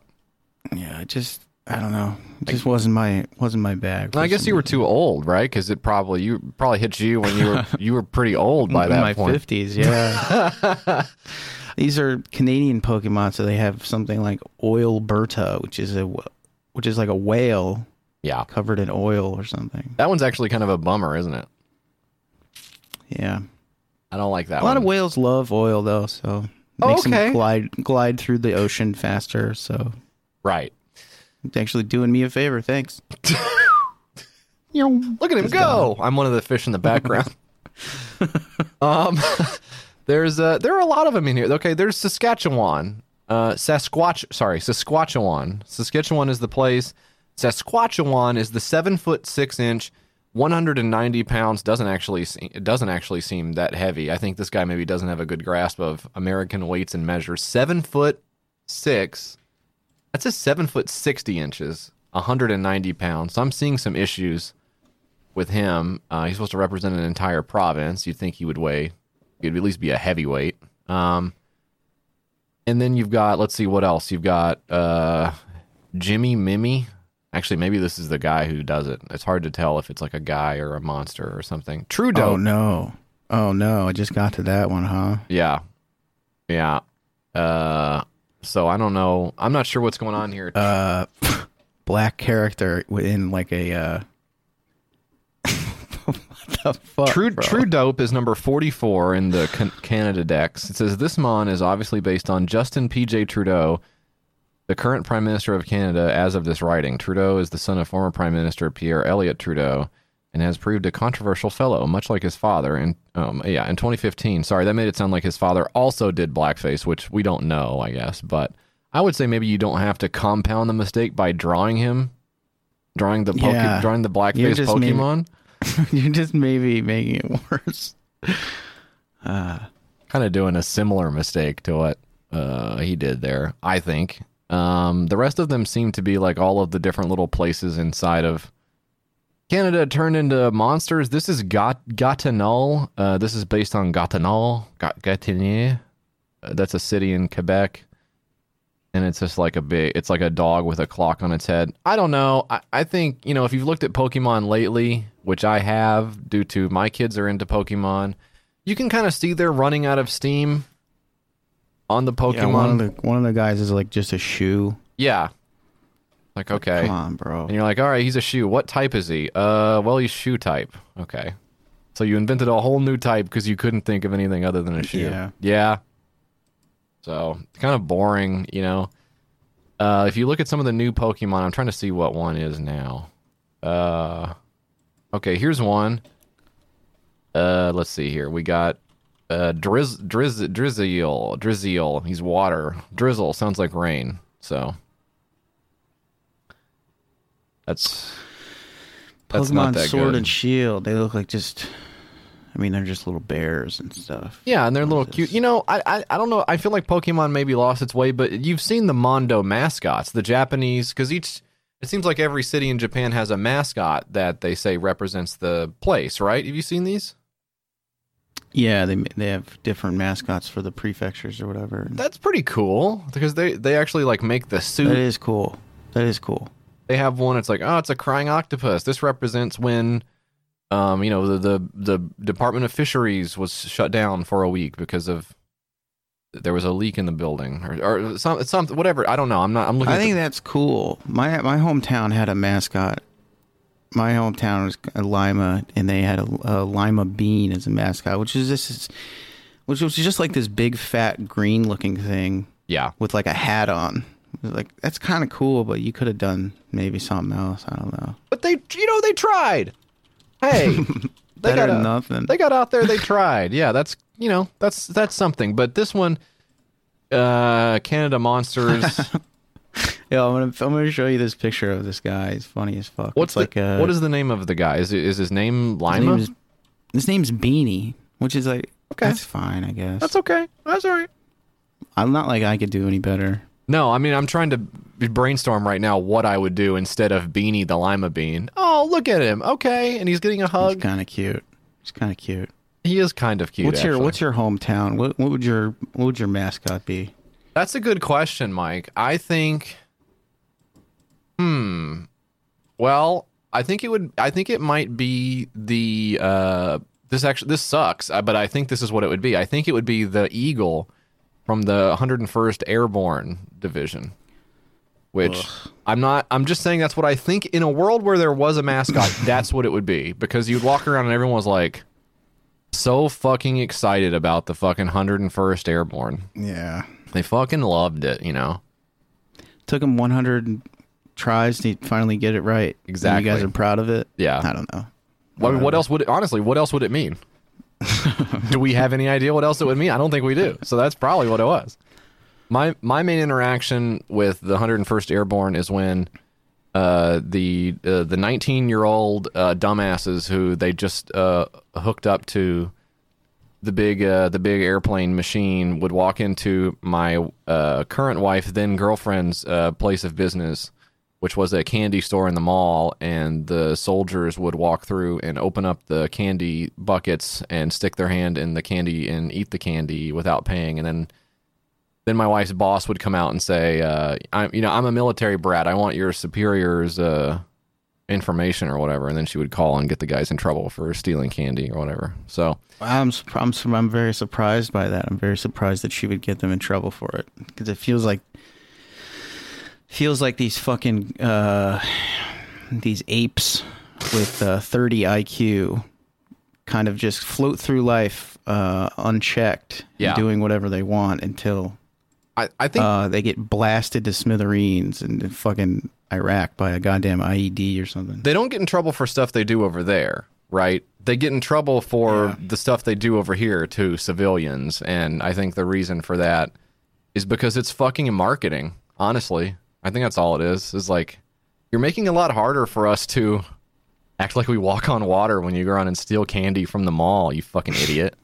Yeah, just I don't know. It just wasn't my wasn't my bag. I guess you were too old, right? Because it probably you probably hit you when you were you were pretty old by in that my point. fifties. Yeah. These are Canadian Pokemon, so they have something like Oil Berta, which is a which is like a whale Yeah, covered in oil or something. that one's actually kind of a bummer, isn't it? Yeah. I don't like that. A lot one. of whales love oil though, so it Oh, makes okay. them glide glide through the ocean faster. So right. It's actually doing me a favor. Thanks. Look at him go! I'm one of the fish in the background. um, there's uh, there are a lot of them in here. Okay, there's Saskatchewan, uh, Sasquatch. Sorry, Saskatchewan. Saskatchewan is the place. Saskatchewan is the seven foot six inch, 190 pounds. Doesn't actually seem, it doesn't actually seem that heavy. I think this guy maybe doesn't have a good grasp of American weights and measures. Seven foot six. That's a seven foot sixty inches, 190 pounds. So I'm seeing some issues with him. Uh, he's supposed to represent an entire province. You'd think he would weigh, he'd at least be a heavyweight. Um, and then you've got, let's see what else. You've got uh, Jimmy Mimi. Actually, maybe this is the guy who does it. It's hard to tell if it's like a guy or a monster or something. Trudeau. Oh no. Oh no, I just got to that one, huh? Yeah. Yeah. Uh, so I don't know. I'm not sure what's going on here. Uh black character within like a uh what the fuck? True, bro? True Dope is number 44 in the Can- Canada Dex. It says this mon is obviously based on Justin P.J. Trudeau, the current Prime Minister of Canada as of this writing. Trudeau is the son of former Prime Minister Pierre Elliott Trudeau and has proved a controversial fellow, much like his father. And um, yeah, in 2015. Sorry, that made it sound like his father also did blackface, which we don't know, I guess. But I would say maybe you don't have to compound the mistake by drawing him, drawing the poke- Yeah. drawing the blackface just maybe- Pokemon. You're just maybe making it worse. kind of doing a similar mistake to what uh, he did there, I think. Um, the rest of them seem to be like all of the different little places inside of Canada turned into monsters. This is Gat- Gatineau. Uh, this is based on Gatineau. Gat- Gatineau. Uh, that's a city in Quebec. And it's just like a big, it's like a dog with a clock on its head. I don't know. I, I think, you know, if you've looked at Pokemon lately, which I have due to my kids are into Pokemon, you can kind of see they're running out of steam on the Pokemon. Yeah, one of the one of the guys is like just a shoe. Yeah. Like, okay. Come on, bro. And you're like, all right, he's a shoe. What type is he? Uh, well, he's shoe type. Okay. So you invented a whole new type because you couldn't think of anything other than a shoe. Yeah. Yeah. So kind of boring, you know. Uh, if you look at some of the new Pokemon, I'm trying to see what one is now. Uh, okay, here's one. Uh, let's see here. We got uh, Drizz, Drizz, Drizzle. Drizzile. He's water. Drizzle sounds like rain. So that's that's Pokemon not that Sword good. and Shield. They look like just I mean, they're just little bears and stuff. Yeah, and they're little This cute. is- You know, I, I I don't know. I feel like Pokemon maybe lost its way, but you've seen the Mondo mascots, the Japanese, because each it seems like every city in Japan has a mascot that they say represents the place, right? Have you seen these? Yeah, they they have different mascots for the prefectures or whatever. That's pretty cool because they they actually like make the suit. that is cool. That is cool. They have one. It's like, oh, it's a crying octopus. This represents when, um, you know, the the the Department of Fisheries was shut down for a week because of there was a leak in the building or or some something whatever. I don't know. I'm not. I'm looking. I think the- that's cool. My my hometown had a mascot. My hometown was Lima, and they had a, a Lima bean as a mascot, which is this, which was just like this big fat green looking thing yeah. with like a hat on. Like that's kind of cool, but you could have done maybe something else. I don't know. But they, you know, they tried. Hey, they Better got out- nothing. They got out there. They tried. Yeah, that's you know, that's that's something. But this one, uh, Canada Monsters. Yeah, I'm gonna I'm gonna show you this picture of this guy. He's funny as fuck. What's It's like the, uh, what is the name of the guy? Is is his name his Lima? name is, his name's Beanie, which is like Okay. that's fine, I guess. That's okay. That's all right. I'm not like I could do any better. No, I mean I'm trying to brainstorm right now what I would do instead of Beanie the Lima Bean. Oh, look at him. Okay, and he's getting a hug. He's kind of cute. He's kind of cute. He is kind of cute. what's your actually. What's your hometown? What What would your What would your mascot be? That's a good question, Mike. I think. Hmm. Well, I think it would. I think it might be the. Uh, this actually this sucks, uh, but I think this is what it would be. I think it would be the eagle from the 101st Airborne Division. Which I'm not. I'm just saying that's what I think. In a world where there was a mascot, that's what it would be because you'd walk around and everyone was like, so fucking excited about the fucking 101st Airborne. Yeah, They fucking loved it, you know. took him 100 tries to finally get it right. And Exactly. You guys are proud of it. Yeah. I don't know. What, what else would it, honestly? What else would it mean? do we have any idea what else it would mean? I don't think we do. So that's probably what it was. My my main interaction with the 101st Airborne is when uh, the uh, the 19 year old uh, dumbasses who they just uh, hooked up to the big uh, the big airplane machine would walk into my uh, current wife then girlfriend's place of business which was a candy store in the mall and the soldiers would walk through and open up the candy buckets and stick their hand in the candy and eat the candy without paying. And then then my wife's boss would come out and say uh, I'm you know I'm a military brat. I want your superiors uh, information or whatever. And then she would call and get the guys in trouble for stealing candy or whatever. So I'm I'm I'm very surprised by that. I'm very surprised that she would get them in trouble for it because it feels like feels like these fucking uh, these apes with uh, 30 IQ kind of just float through life uh, unchecked, Yeah. doing whatever they want until I, I think uh, they get blasted to smithereens and fucking Iraq by a goddamn IED or something. they don't get in trouble for stuff they do over there, right? They get in trouble for Yeah. the stuff they do over here to civilians, and I think the reason for that is because it's fucking marketing. Honestly, I think that's all it is. Is like you're making it a lot harder for us to act like we walk on water when you go around and steal candy from the mall. You fucking idiot.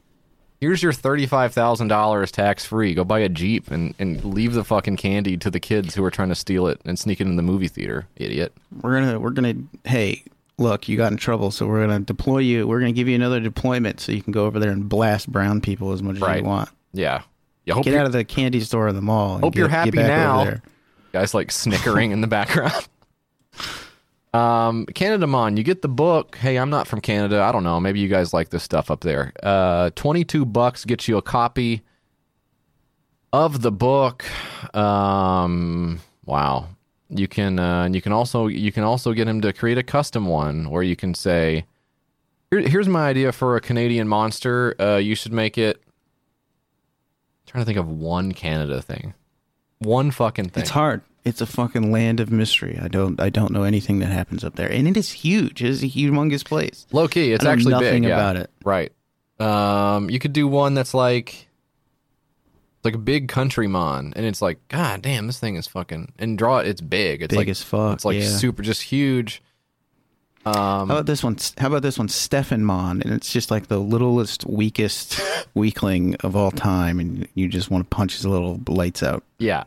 Here's your thirty-five thousand dollars tax free. Go buy a jeep and, and leave the fucking candy to the kids who are trying to steal it and sneak it in the movie theater. Idiot. we're gonna we're gonna hey look you got in trouble so we're gonna deploy you we're gonna give you another deployment so you can go over there and blast brown people as much as you want Yeah. You hope get you- out of the candy store in the mall and Hope get- you're happy now. Guys like snickering in the background. Um, Canada Mon, you get the book. Hey, I'm not from Canada. I don't know. Maybe you guys like this stuff up there. Uh, 22 bucks gets you a copy of the book. Um, wow. You can uh, you can also you can also get him to create a custom one where you can say, Here, here's my idea for a Canadian monster. Uh, you should make it. trying to think of one Canada thing. One fucking thing. it's hard it's a fucking land of mystery i don't i don't know anything that happens up there and it is huge it is a humongous place Low key, it's I know actually nothing big. yeah. about it. Right. Um, you could do one that's like like a big country mon, and it's like, god damn, this thing is fucking and draw it. It's big. It's Big like as fuck, It's like yeah. super, just huge. Um, How about this one? How about this one, Stefan Mon? And it's just like the littlest, weakest weakling of all time, and you just want to punch his little lights out. Yeah.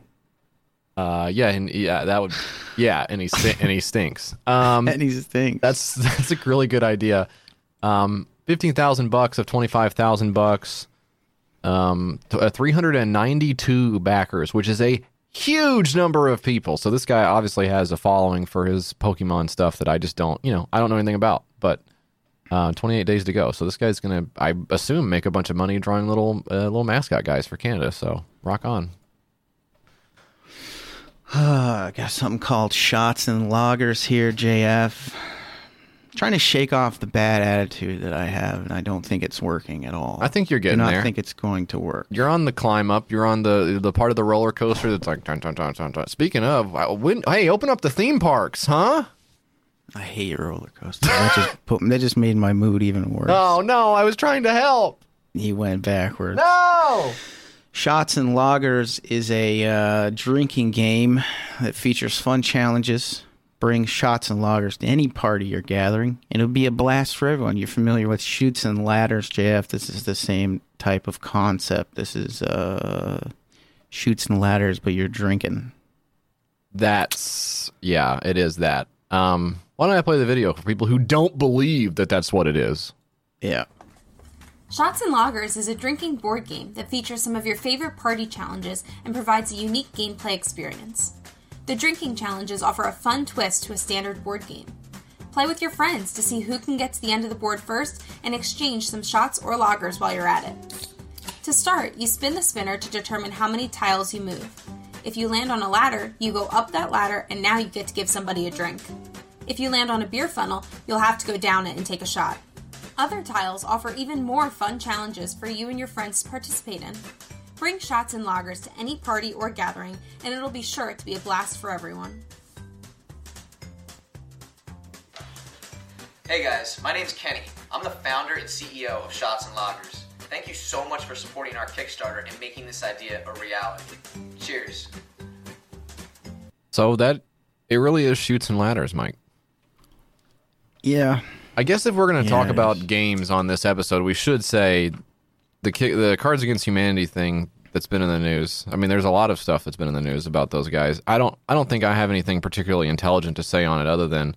Uh, yeah, and yeah, that would, yeah, and he sti- and he stinks. Um, And he's a thing. that's that's a really good idea. Um, fifteen thousand bucks of twenty five thousand bucks. Um, t- uh, three hundred and ninety two backers, which is a huge number of people. So this guy obviously has a following for his Pokemon stuff that I just don't, you know, I don't know anything about. But uh, twenty eight days to go. So this guy's gonna, I assume, make a bunch of money drawing little uh, little mascot guys for Canada. So rock on. Uh, I got something called Shots and Loggers here, JF. Trying to shake off the bad attitude that I have, and I don't think it's working at all. I think you're getting there. think it's going to work. You're on the climb up. You're on the the part of the roller coaster that's like. Dun, dun, dun, dun, dun. Speaking of, I- when, hey, open up the theme parks, huh? I hate roller coasters. that just put that just made my mood even worse. Oh no, I was trying to help. He went backwards. No. Shots and Loggers is a uh, drinking game that features fun challenges. Bring shots and loggers to any party you're gathering, and it'll be a blast for everyone. You're familiar with Chutes and Ladders, JF. This is the same type of concept. This is uh, Chutes and Ladders, but you're drinking. That's yeah, it is that. Um, why don't I play the video for people who don't believe that that's what it is? Yeah. Shots and Loggers is a drinking board game that features some of your favorite party challenges and provides a unique gameplay experience. The drinking challenges offer a fun twist to a standard board game. Play with your friends to see who can get to the end of the board first and exchange some shots or loggers while you're at it. To start, you spin the spinner to determine how many tiles you move. If you land on a ladder, you go up that ladder and now you get to give somebody a drink. If you land on a beer funnel, you'll have to go down it and take a shot. Other tiles offer even more fun challenges for you and your friends to participate in. Bring shots and loggers to any party or gathering, and it'll be sure to be a blast for everyone. Hey guys, my name's Kenny. I'm the founder and CEO of Shots and Loggers. Thank you so much for supporting our Kickstarter and making this idea a reality. Cheers. So that it really is Chutes and Ladders, Mike. Yeah. I guess if we're going to Yeah, talk about games on this episode, we should say the the Cards Against Humanity thing that's been in the news. I mean, there's a lot of stuff that's been in the news about those guys. I don't I don't think I have anything particularly intelligent to say on it other than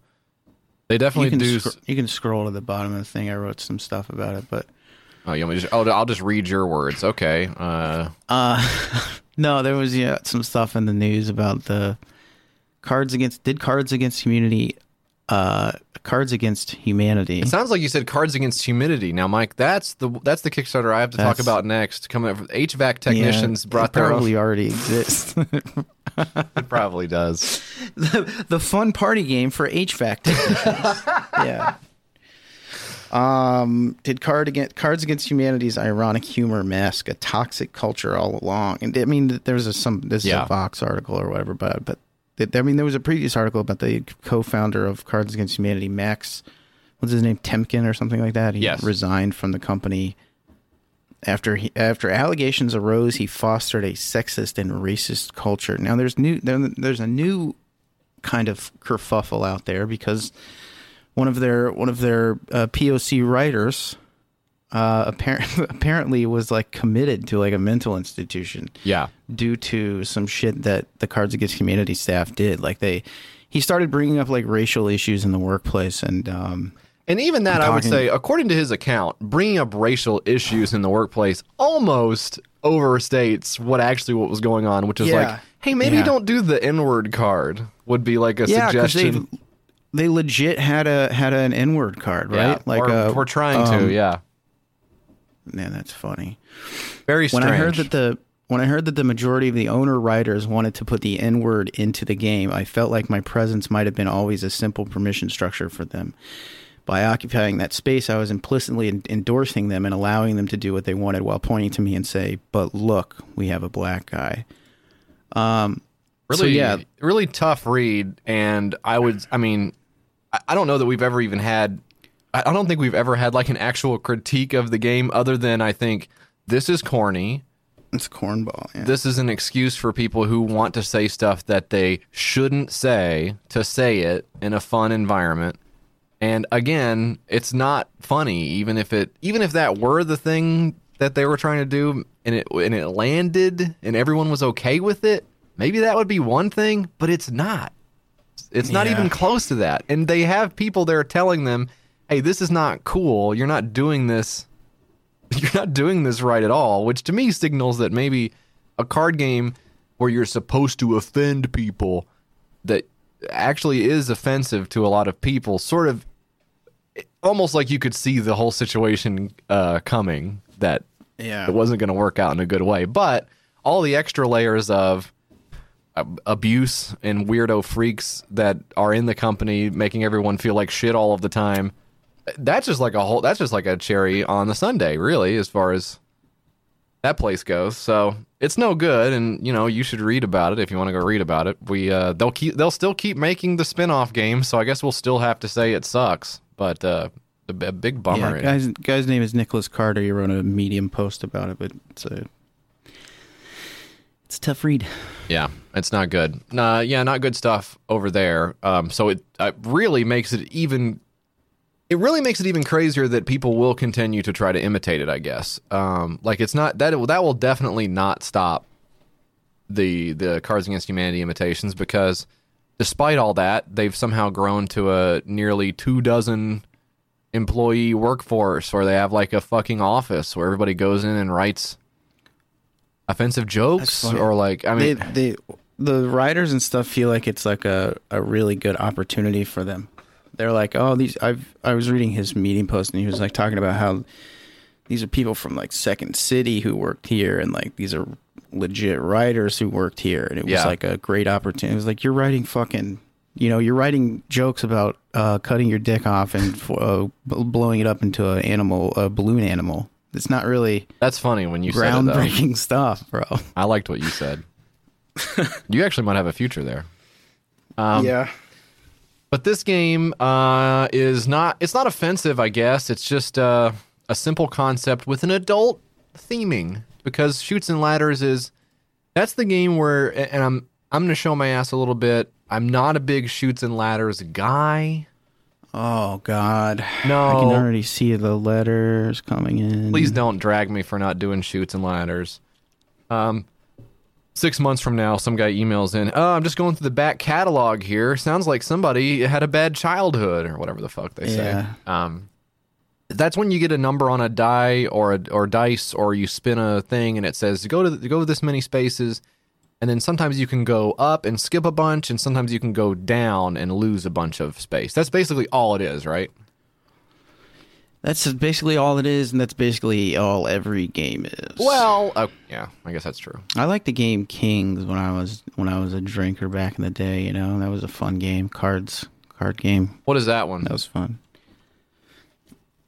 they You definitely can, do. scr- you can scroll to the bottom of the thing. I wrote some stuff about it, but oh, you want me to just, oh, I'll just read your words. Okay. Uh, Uh, no, there was yeah some stuff in the news about the cards against did cards against humanity, uh, cards against humanity. it sounds like you said Cards Against Humidity. Now, Mike, that's the that's the Kickstarter I have to talk about next. Coming up, HVAC technicians Yeah, brought their probably own. already exists. It probably does. the, the fun party game for HVAC technicians. yeah. Um, did card against Cards Against Humanity's ironic humor mask a toxic culture all along? And I mean, there's a some this Yeah. is a Vox article or whatever, but but it- I mean, there was a previous article about the co-founder of Cards Against Humanity, Max. What's his name? Temkin or something like that. He Yes. resigned from the company after he, after allegations arose. He fostered a sexist and racist culture. Now there's new there, there's a new kind of kerfuffle out there because one of their one of their uh, POC writers uh, apparently apparently was like committed to like a mental institution Yeah. due to some shit that the Cards Against Humanity staff did. Like they, he started bringing up like racial issues in the workplace, and um, And even that, I would say, according to his account, bringing up racial issues in the workplace almost overstates what actually what was going on, which is Yeah. like, hey, maybe Yeah. don't do the N word card. Would be like a yeah, suggestion. they legit had a had an N word card, right? Yeah, like we're, uh, we're trying um, to. Yeah, Man, that's funny. very when. I heard that the when I heard that the majority of the owner writers wanted to put the N word into the game, I felt like my presence might have been always a simple permission structure for them. By occupying that space, I was implicitly en- endorsing them and allowing them to do what they wanted while pointing to me and say, "But look, we have a black guy." Um, so really, yeah, really tough read. And I would, I mean, I don't know that we've ever even had. I I don't think we've ever had like an actual critique of the game, other than I think this is corny. it's cornball. Yeah. this is an excuse for people who want to say stuff that they shouldn't say to say it in a fun environment. And again, it's not funny even if it even if that were the thing that they were trying to do and it and it landed and everyone was okay with it, maybe that would be one thing, but it's not. It's not Yeah. even close to that. And they have people there telling them, "Hey, this is not cool. You're not doing this. You're not doing this right at all." Which to me signals that maybe a card game where you're supposed to offend people that actually is offensive to a lot of people sort of almost like you could see the whole situation uh, coming that Yeah. it wasn't going to work out in a good way. But all the extra layers of ab- abuse and weirdo freaks that are in the company, making everyone feel like shit all of the time. That's just like a whole. That's just like a cherry on the Sunday, really, as far as that place goes. So it's no good, and you know you should read about it if you want to go read about it. We uh, they'll keep they'll still keep making the spin-off game, so I guess we'll still have to say it sucks. But uh, a, a big bummer. Yeah, guy's guy's name is Nicholas Carter. He wrote a Medium post about it, but it's a it's a tough read. Yeah, it's not good. Nah, yeah, not good stuff over there. Um, so it uh, really makes it even. It really makes it even crazier that people will continue to try to imitate it. I guess. Um, like it's not that that will definitely not stop the the Cards Against Humanity imitations because despite all that, they've somehow grown to a nearly two dozen employee workforce where they have like a fucking office where everybody goes in and writes offensive jokes or like I mean they they the writers and stuff feel like it's like a, a really good opportunity for them. They're like, oh, these I've I was reading his Medium post and he was like talking about how these are people from like Second City who worked here and like these are legit writers who worked here and it was Yeah. like a great opportunity. It was like you're writing fucking you know, you're writing jokes about uh, cutting your dick off and uh, blowing it up into an animal, a balloon animal. It's not really That's funny when you said it, groundbreaking stuff, bro. I liked what you said. you actually might have a future there. Um, yeah. But this game uh, is not. It's not offensive, I guess. It's just uh, a simple concept with an adult theming because Chutes and Ladders is. That's the game where, and I'm I'm gonna show my ass a little bit. I'm not a big Chutes and Ladders guy. Oh God! No. I can already see the letters coming in. Please don't drag me for not doing Chutes and Ladders. Um, six months from now, some guy emails in, "Oh, I'm just going through the back catalog here. Sounds like somebody had a bad childhood, or whatever the fuck they say." Yeah. Um, that's when you get a number on a die or a, or dice, or you spin a thing, and it says go to go this many spaces, and then sometimes you can go up and skip a bunch, and sometimes you can go down and lose a bunch of space. That's basically all it is, right? That's basically all it is, and that's basically all every game is. Well, oh, yeah, I guess that's true. I like the game Kings when I was when I was a drinker back in the day. You know, that was a fun game. Cards, card game. What is that one? That was fun.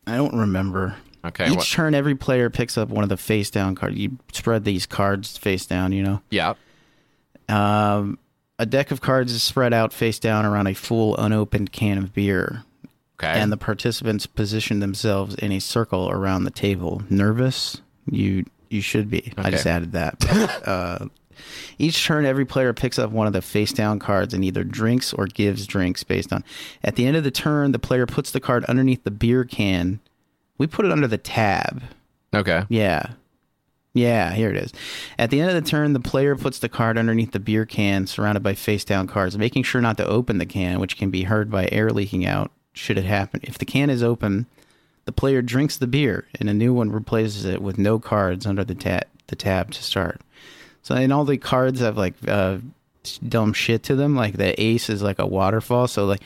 I don't remember. Okay. Each what- turn, every player picks up one of the face down cards. You spread these cards face down. You know. yeah. Um, a deck of cards is spread out face down around a full unopened can of beer. Okay. and the participants position themselves in a circle around the table. Nervous? You you should be. I just added that. uh, each turn, every player picks up one of the face down cards and either drinks or gives drinks based on. At the end of the turn, the player puts the card underneath the beer can. We put it under the tab. okay. Yeah. Yeah, here it is. At the end of the turn, the player puts the card underneath the beer can surrounded by face down cards, making sure not to open the can, which can be heard by air leaking out should it happen. If the can is open, the player drinks the beer and a new one replaces it with no cards under the tab the tab to start. So and all the cards have like uh, dumb shit to them. Like the ace is like a waterfall. So like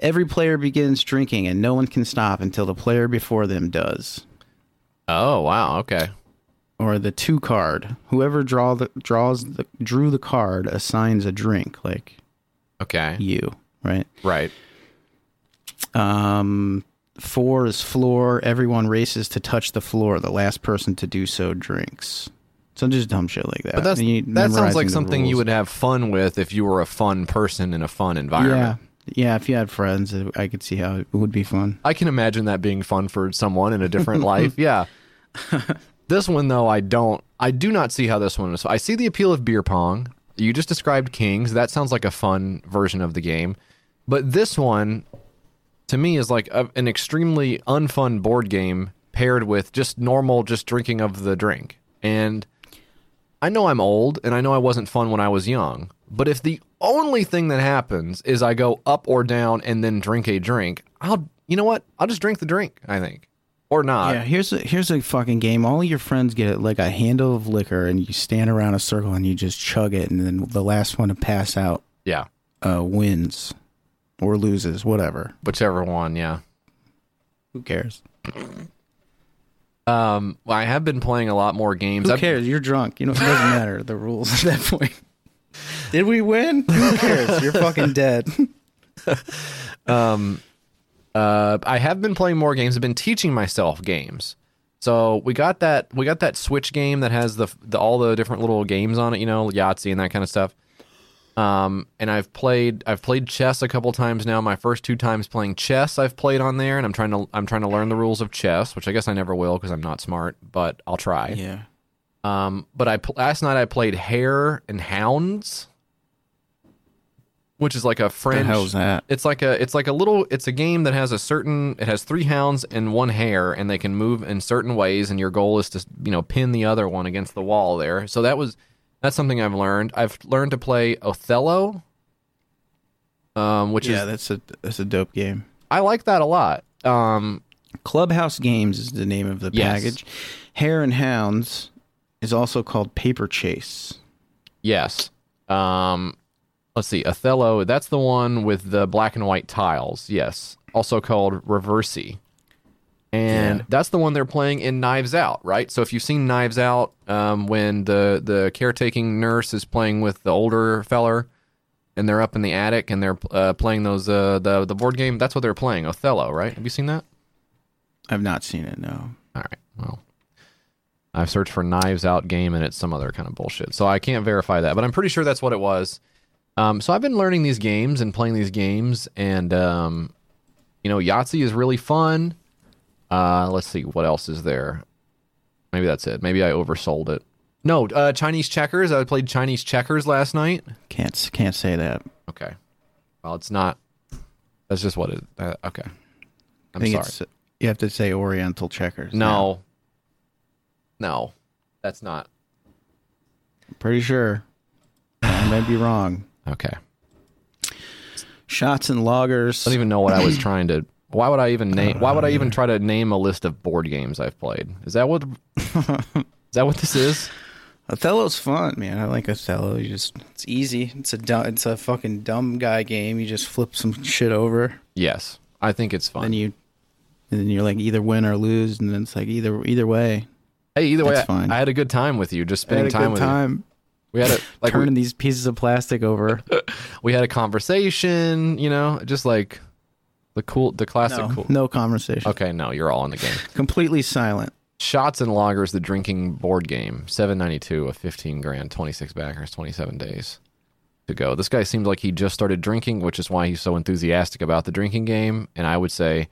every player begins drinking and no one can stop until the player before them does Oh wow. Okay. or the two card. Whoever draw the draws the drew the card assigns a drink, like Okay. you, right? Right. Um, four is floor. Everyone races to touch the floor. The last person to do so drinks. So just dumb shit like that. But that's that sounds like something you would have fun with if you were a fun person in a fun environment. yeah. Yeah, If you had friends, I could see how it would be fun. I can imagine that being fun for someone in a different life. Yeah. this one though, I don't. I do not see how this one is. I see the appeal of beer pong. You just described Kings. That sounds like a fun version of the game. But this one, to me is like a, an extremely unfun board game paired with just normal just drinking of the drink. And I know I'm old and I know I wasn't fun when I was young, but if the only thing that happens is I go up or down and then drink a drink, I'll you know what? I'll just drink the drink, I think. Or not. yeah, here's a here's a fucking game. All your friends get like a handle of liquor, and you stand around a circle and you just chug it, and then the last one to pass out yeah. uh, wins or loses, whatever. Whichever one, yeah. Who cares? Um well, I have been playing a lot more games. Who I've- cares? You're drunk. You know, it doesn't matter the rules at that point. Did we win? Who cares? You're fucking dead. um, Uh, I have been playing more games. I've been teaching myself games. So we got that we got that Switch game that has the, the all the different little games on it, you know, Yahtzee and that kind of stuff. Um, and I've played I've played chess a couple times now. My first two times playing chess, I've played on there, and I'm trying to I'm trying to learn the rules of chess, which I guess I never will because I'm not smart, but I'll try. yeah. Um, but I last night I played Hare and Hounds, which is like a French. hell's that? It's like a it's like a little it's a game that has a certain it has three hounds and one hare and they can move in certain ways and your goal is to you know pin the other one against the wall there. So that was that's something I've learned. I've learned to play Othello, um, which Yeah, is that's a that's a dope game. I like that a lot. Um, Clubhouse Games is the name of the Yes. package. Hare and Hounds is also called Paper Chase. Yes. Um, let's see. Othello, that's the one with the black and white tiles. Yes. Also called Reversi. And Yeah. that's the one they're playing in Knives Out, right? So if you've seen Knives Out, um, when the, the caretaking nurse is playing with the older feller and they're up in the attic and they're uh, playing those uh, the, the board game, that's what they're playing. Othello, right? Have you seen that? I've not seen it. No. All right. Well, I've searched for Knives Out game and it's some other kind of bullshit. So I can't verify that, but I'm pretty sure that's what it was. Um, so I've been learning these games and playing these games, and um, you know, Yahtzee is really fun. Uh, let's see what else is there. Maybe that's it. Maybe I oversold it. No, uh, Chinese checkers. I played Chinese checkers last night. Can't can't say that. Okay. Well, it's not. That's just what it. Uh, okay. I I'm think sorry. it's you have to say Oriental checkers. No. No, that's not. I'm pretty sure. I might be wrong. Okay. Shots and loggers. I don't even know what I was trying to. Why would I even name? Why would I even try to name a list of board games I've played? Is that what? is that what this is? Othello's fun, man. I like Othello. You just it's easy. It's a dumb, it's a fucking dumb guy game. You just flip some shit over, Yes, I think it's fun. and you, and then you're like either win or lose, and then it's like either either way. hey, either way, I, I had a good time with you. Just spending time with time you. We had a like turning we, these pieces of plastic over. we had a conversation. You know, just like the cool, the classic no, cool. no conversation. Okay, no, you're all in the game. Completely silent. Shots and Loggers, the drinking board game, seven ninety two, a fifteen grand, twenty six backers, twenty seven days to go. This guy seems like he just started drinking, which is why he's so enthusiastic about the drinking game. And I would say,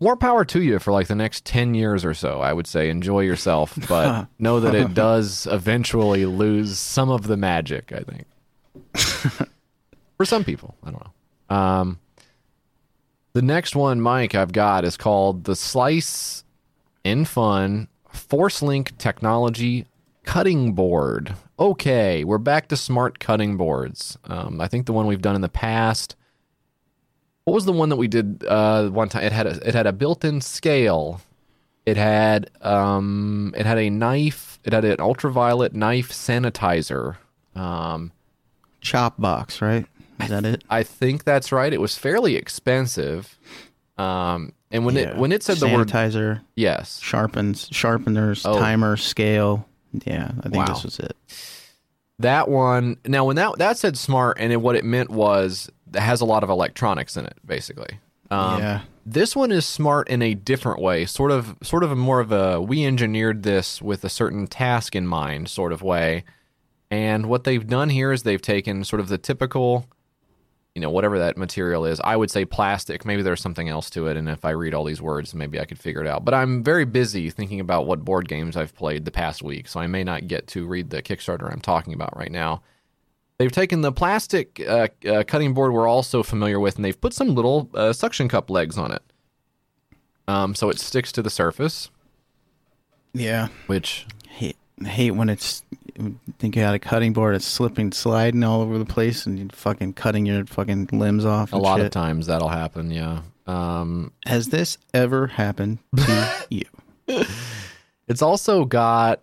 more power to you for like the next ten years or so. I would say enjoy yourself, but know that it does eventually lose some of the magic. I think for some people, I don't know. Um, the next one, Mike, I've got is called the Slice in Fun Force Link Technology Cutting Board. Okay, we're back to smart cutting boards. Um, I think the one we've done in the past. What was the one that we did uh, one time? It had a, it had a built-in scale. It had um, it had a knife. It had an ultraviolet knife sanitizer. Um, Chop box, right? Is that it? I think that's right. It was fairly expensive. Um, and when it when it said the word sanitizer, yes, sharpens, sharpeners, Oh. timer, scale. Yeah, I think Wow. this was it. that one. Now, when that that said smart, and it, what it meant was it has a lot of electronics in it, basically. Um, yeah. This one is smart in a different way, sort of, sort of a more of a we engineered this with a certain task in mind, sort of way. And what they've done here is they've taken sort of the typical, you know, whatever that material is. I would say plastic. Maybe there's something else to it, and if I read all these words, maybe I could figure it out. But I'm very busy thinking about what board games I've played the past week, so I may not get to read the Kickstarter I'm talking about right now. they've taken the plastic uh, uh, cutting board we're all so familiar with, and they've put some little uh, suction cup legs on it, um, so it sticks to the surface. Yeah. Which hate, hate when it's think you had a cutting board, it's slipping, sliding all over the place, and you're fucking cutting your fucking limbs off. a lot of times that'll happen. Yeah. Um, Has this ever happened to you? It's also got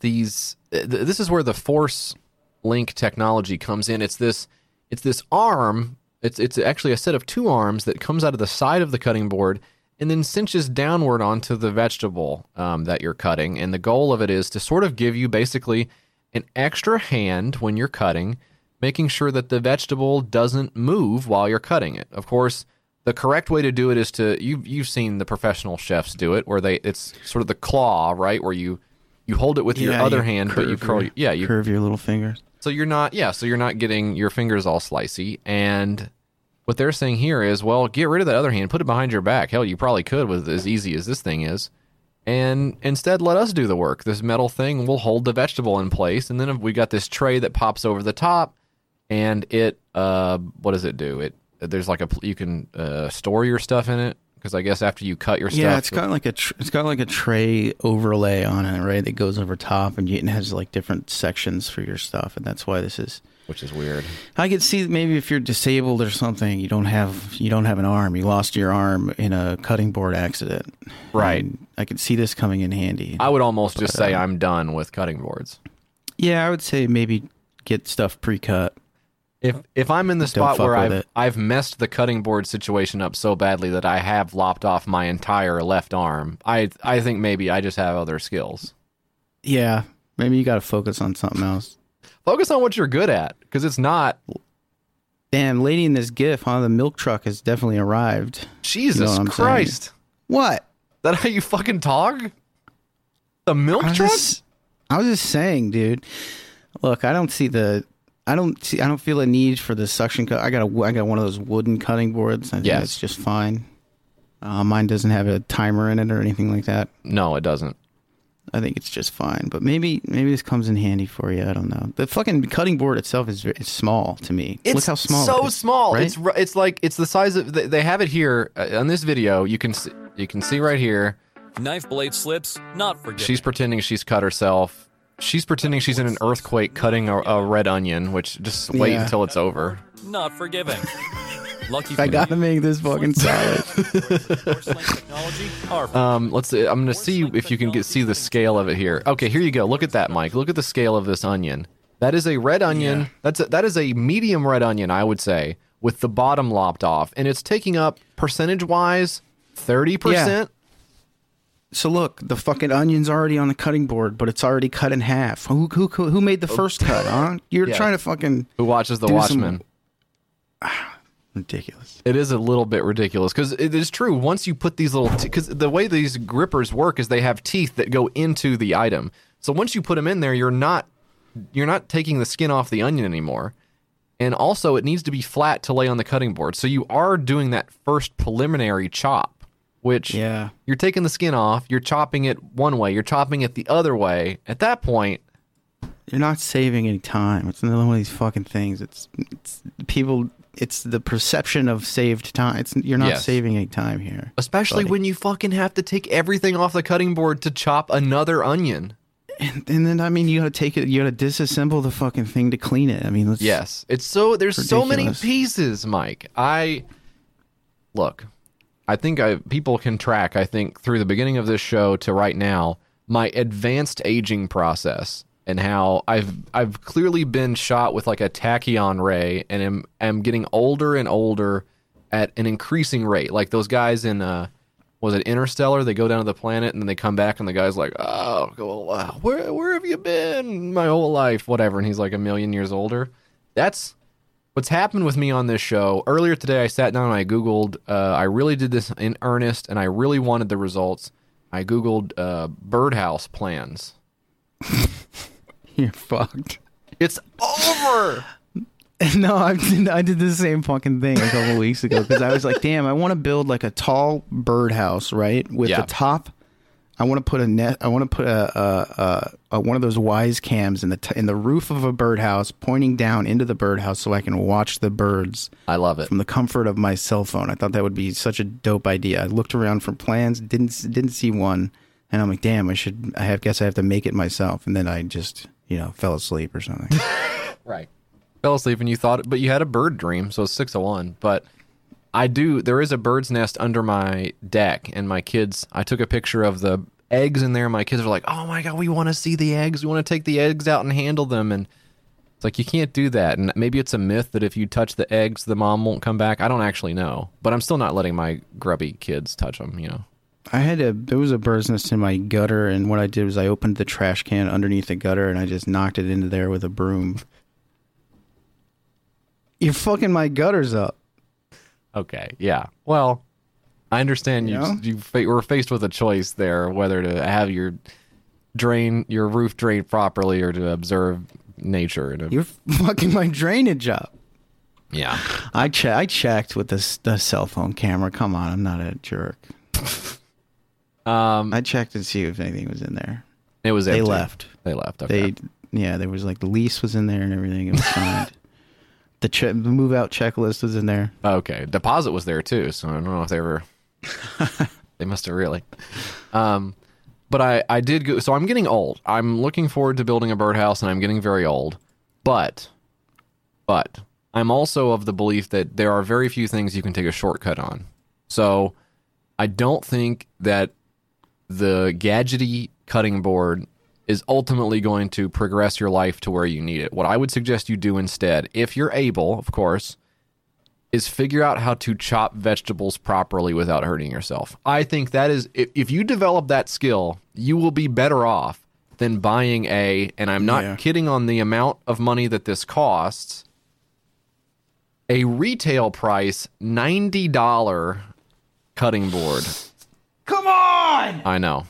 these. th- This is where the Force Link technology comes in. It's this. It's this arm. It's it's actually a set of two arms that comes out of the side of the cutting board and then cinches downward onto the vegetable um, that you're cutting. And the goal of it is to sort of give you basically an extra hand when you're cutting, making sure that the vegetable doesn't move while you're cutting it. Of course, the correct way to do it is to you've you've seen the professional chefs do it, where they it's sort of the claw, right, where you you hold it with your other you hand, but you curl. your- yeah, you curve your little fingers. so you're not, yeah, so you're not getting your fingers all slicey. And what they're saying here is, well, get rid of that other hand, put it behind your back. Hell, you probably could with as easy as this thing is. And instead, let us do the work. This metal thing will hold the vegetable in place. And then we got this tray that pops over the top, and it, uh, what does it do? It there's like a you can uh, store your stuff in it because I guess after you cut your stuff, Yeah, it's got like a tr- it's got like a tray overlay on it, right? That goes over top, and it has like different sections for your stuff, and that's why this is. Which is weird. I could see maybe if you're disabled or something, you don't have you don't have an arm, you lost your arm in a cutting board accident, Right. And I could see this coming in handy. I would almost just say uh, I'm done with cutting boards. yeah, I would say maybe get stuff pre-cut. If if I'm in the spot where I've it. I've messed the cutting board situation up so badly that I have lopped off my entire left arm, I I think maybe I just have other skills. Yeah, maybe you got to focus on something else. Focus on what you're good at, because it's not. Damn, lady in this gif, huh? The milk truck has definitely arrived. Jesus what I'm Christ! What? That how you fucking talk? The milk I truck? just, I was just saying, dude. Look, I don't see the. I don't see. I don't feel a need for the suction cut. I got a. I got one of those wooden cutting boards. I think Yes. that's just fine. Uh, mine doesn't have a timer in it or anything like that. No, it doesn't. I think it's just fine. But maybe maybe this comes in handy for you. I don't know. The fucking cutting board itself is it's small to me. It's Look how small. So it is, small. right? It's it's like it's the size of. They they have it here uh, on this video. You can see, you can see right here. Knife blade slips, not forgiven. She's pretending she's cut herself. She's pretending she's in an earthquake cutting a, a red onion, which just wait Yeah. until it's over. not forgiving. Lucky for I gotta make this fucking salad. Force link technology, powerful. Um, let's see. I'm gonna see if you can get see the scale of it here. Okay, here you go. Look at that, Mike. Look at the scale of this onion. That is a red onion. That's a, that is a medium red onion, I would say, with the bottom lopped off, and it's taking up percentage wise thirty percent. So look, the fucking onion's already on the cutting board, but it's already cut in half. Who who who, who made the first cut? Huh? You're Yeah. trying to fucking Who watches The Do some- Watchmen? Ridiculous. It is a little bit ridiculous because it is true. Once you put these little, because the way these grippers work is they have teeth that go into the item. So once you put them in there, you're not you're not taking the skin off the onion anymore. And also, it needs to be flat to lay on the cutting board. So you are doing that first preliminary chop, which Yeah. you're taking the skin off. You're chopping it one way. You're chopping it the other way. At that point, You're not saving any time. It's another one of these fucking things. It's, it's people. It's the perception of saved time. It's you're not Yes. saving any time here. especially Buddy. when you fucking have to take everything off the cutting board to chop another onion. And, and then I mean, you gotta take it. You gotta disassemble the fucking thing to clean it. I mean, let's, Yes, it's so there's so many pieces, Mike. I look. I think I people can track. I think through the beginning of this show to right now, my advanced aging process and how I've I've clearly been shot with like a tachyon ray and am am getting older and older at an increasing rate. Like those guys in uh was it Interstellar? They go down to the planet and then they come back and the guy's like, "Oh, wow, where where have you been my whole life?" Whatever, and he's like a million years older. That's what's happened with me on this show. Earlier today, I sat down and I googled. Uh, I really did this in earnest, and I really wanted the results. I googled uh, birdhouse plans. you're fucked. It's over. no, I did, I did the same fucking thing a couple weeks ago because I was like, damn, I want to build like a tall birdhouse, right, with Yeah. the top I want to put a net. I want to put a, a, a, a one of those Wyze cams in the t- in the roof of a birdhouse, pointing down into the birdhouse, so I can watch the birds I love it. from the comfort of my cell phone. I thought that would be such a dope idea. I looked around for plans, didn't didn't see one, and I'm like, damn, I should. I have guess I have to make it myself. And then I just you know fell asleep or something. Right. Fell asleep and you thought, but you had a bird dream, so it's six of one. But I do. There is a bird's nest under my deck, and my kids. I took a picture of the eggs in there. and My kids are like, "Oh my god, we want to see the eggs. We want to take the eggs out and handle them." And it's like you can't do that. And maybe it's a myth that if you touch the eggs, the mom won't come back. I don't actually know, but I'm still not letting my grubby kids touch them. You know. I had a there was a bird's nest in my gutter, and what I did was I opened the trash can underneath the gutter, and I just knocked it into there with a broom. You're fucking my gutters up. Okay. Yeah. Well, I understand you. You know? You fa- were faced with a choice there, whether to have your drain, your roof drained properly, or to observe nature. And You're fucking my drainage up. yeah. I che- I checked with the the cell phone camera. Come on, I'm not a jerk. Um, I checked to see if anything was in there. it was. Everything. They empty. left. They left. Okay. They yeah, there was like the lease was in there and everything. It was signed. the che- the move out checklist was in there. Okay. Deposit was there too, so I don't know if they were. they must have really. Um, but I I did go. So I'm getting old. I'm looking forward to building a birdhouse, and I'm getting very old. But, but I'm also of the belief that there are very few things you can take a shortcut on. So I don't think that the gadgety cutting board is ultimately going to progress your life to where you need it. What I would suggest you do instead, if you're able, of course, is figure out how to chop vegetables properly without hurting yourself. I think that is if, you develop that skill, you will be better off than buying a and I'm not Yeah. kidding on the amount of money that this costs. A retail price $90 cutting board. Come on! I know.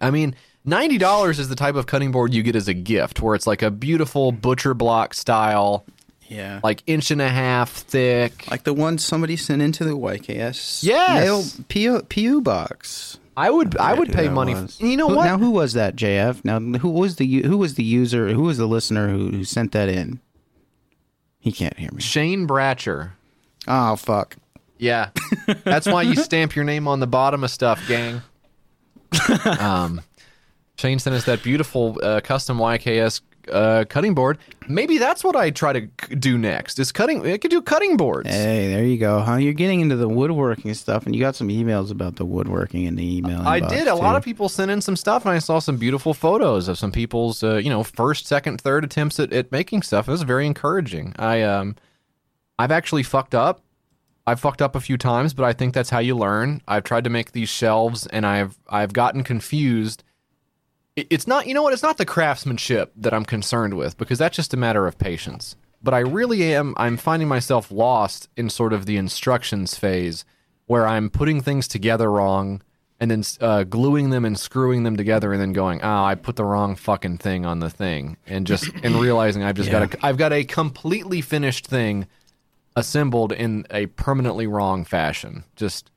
I mean, ninety dollars is the type of cutting board you get as a gift, where it's like a beautiful butcher block style, Yeah. like inch and a half thick. Like the one somebody sent into the YKS Yes. mail PO, PO box. I would, I would pay money. was. You know Who- what? Now, who was that, JF? Now, who was the u- who was the user? Who was the listener who, who sent that in? He can't hear me. Shane Bratcher. Oh fuck! Yeah, that's why you stamp your name on the bottom of stuff, gang. um, Shane sent us that beautiful uh, custom YKS uh, cutting board. Maybe that's what I try to c- do next. Is cutting. I could do cutting boards. Hey, there you go. Huh? You're getting into the woodworking stuff, and you got some emails about the woodworking in the email. I did. A lot of people sent in some stuff, and I saw some beautiful photos of some people's, uh, you know, first, second, third attempts at, at making stuff. It was very encouraging. I, um, I've actually fucked up. I've fucked up a few times, but I think that's how you learn. I've tried to make these shelves, and I've I've gotten confused. It's not, you know what? It's not the craftsmanship that I'm concerned with because that's just a matter of patience. But I really am. I'm finding myself lost in sort of the instructions phase, where I'm putting things together wrong and then uh, gluing them and screwing them together, and then going, "Oh, I put the wrong fucking thing on the thing," and just and realizing I've just got a I've got a completely finished thing assembled in a permanently wrong fashion. Just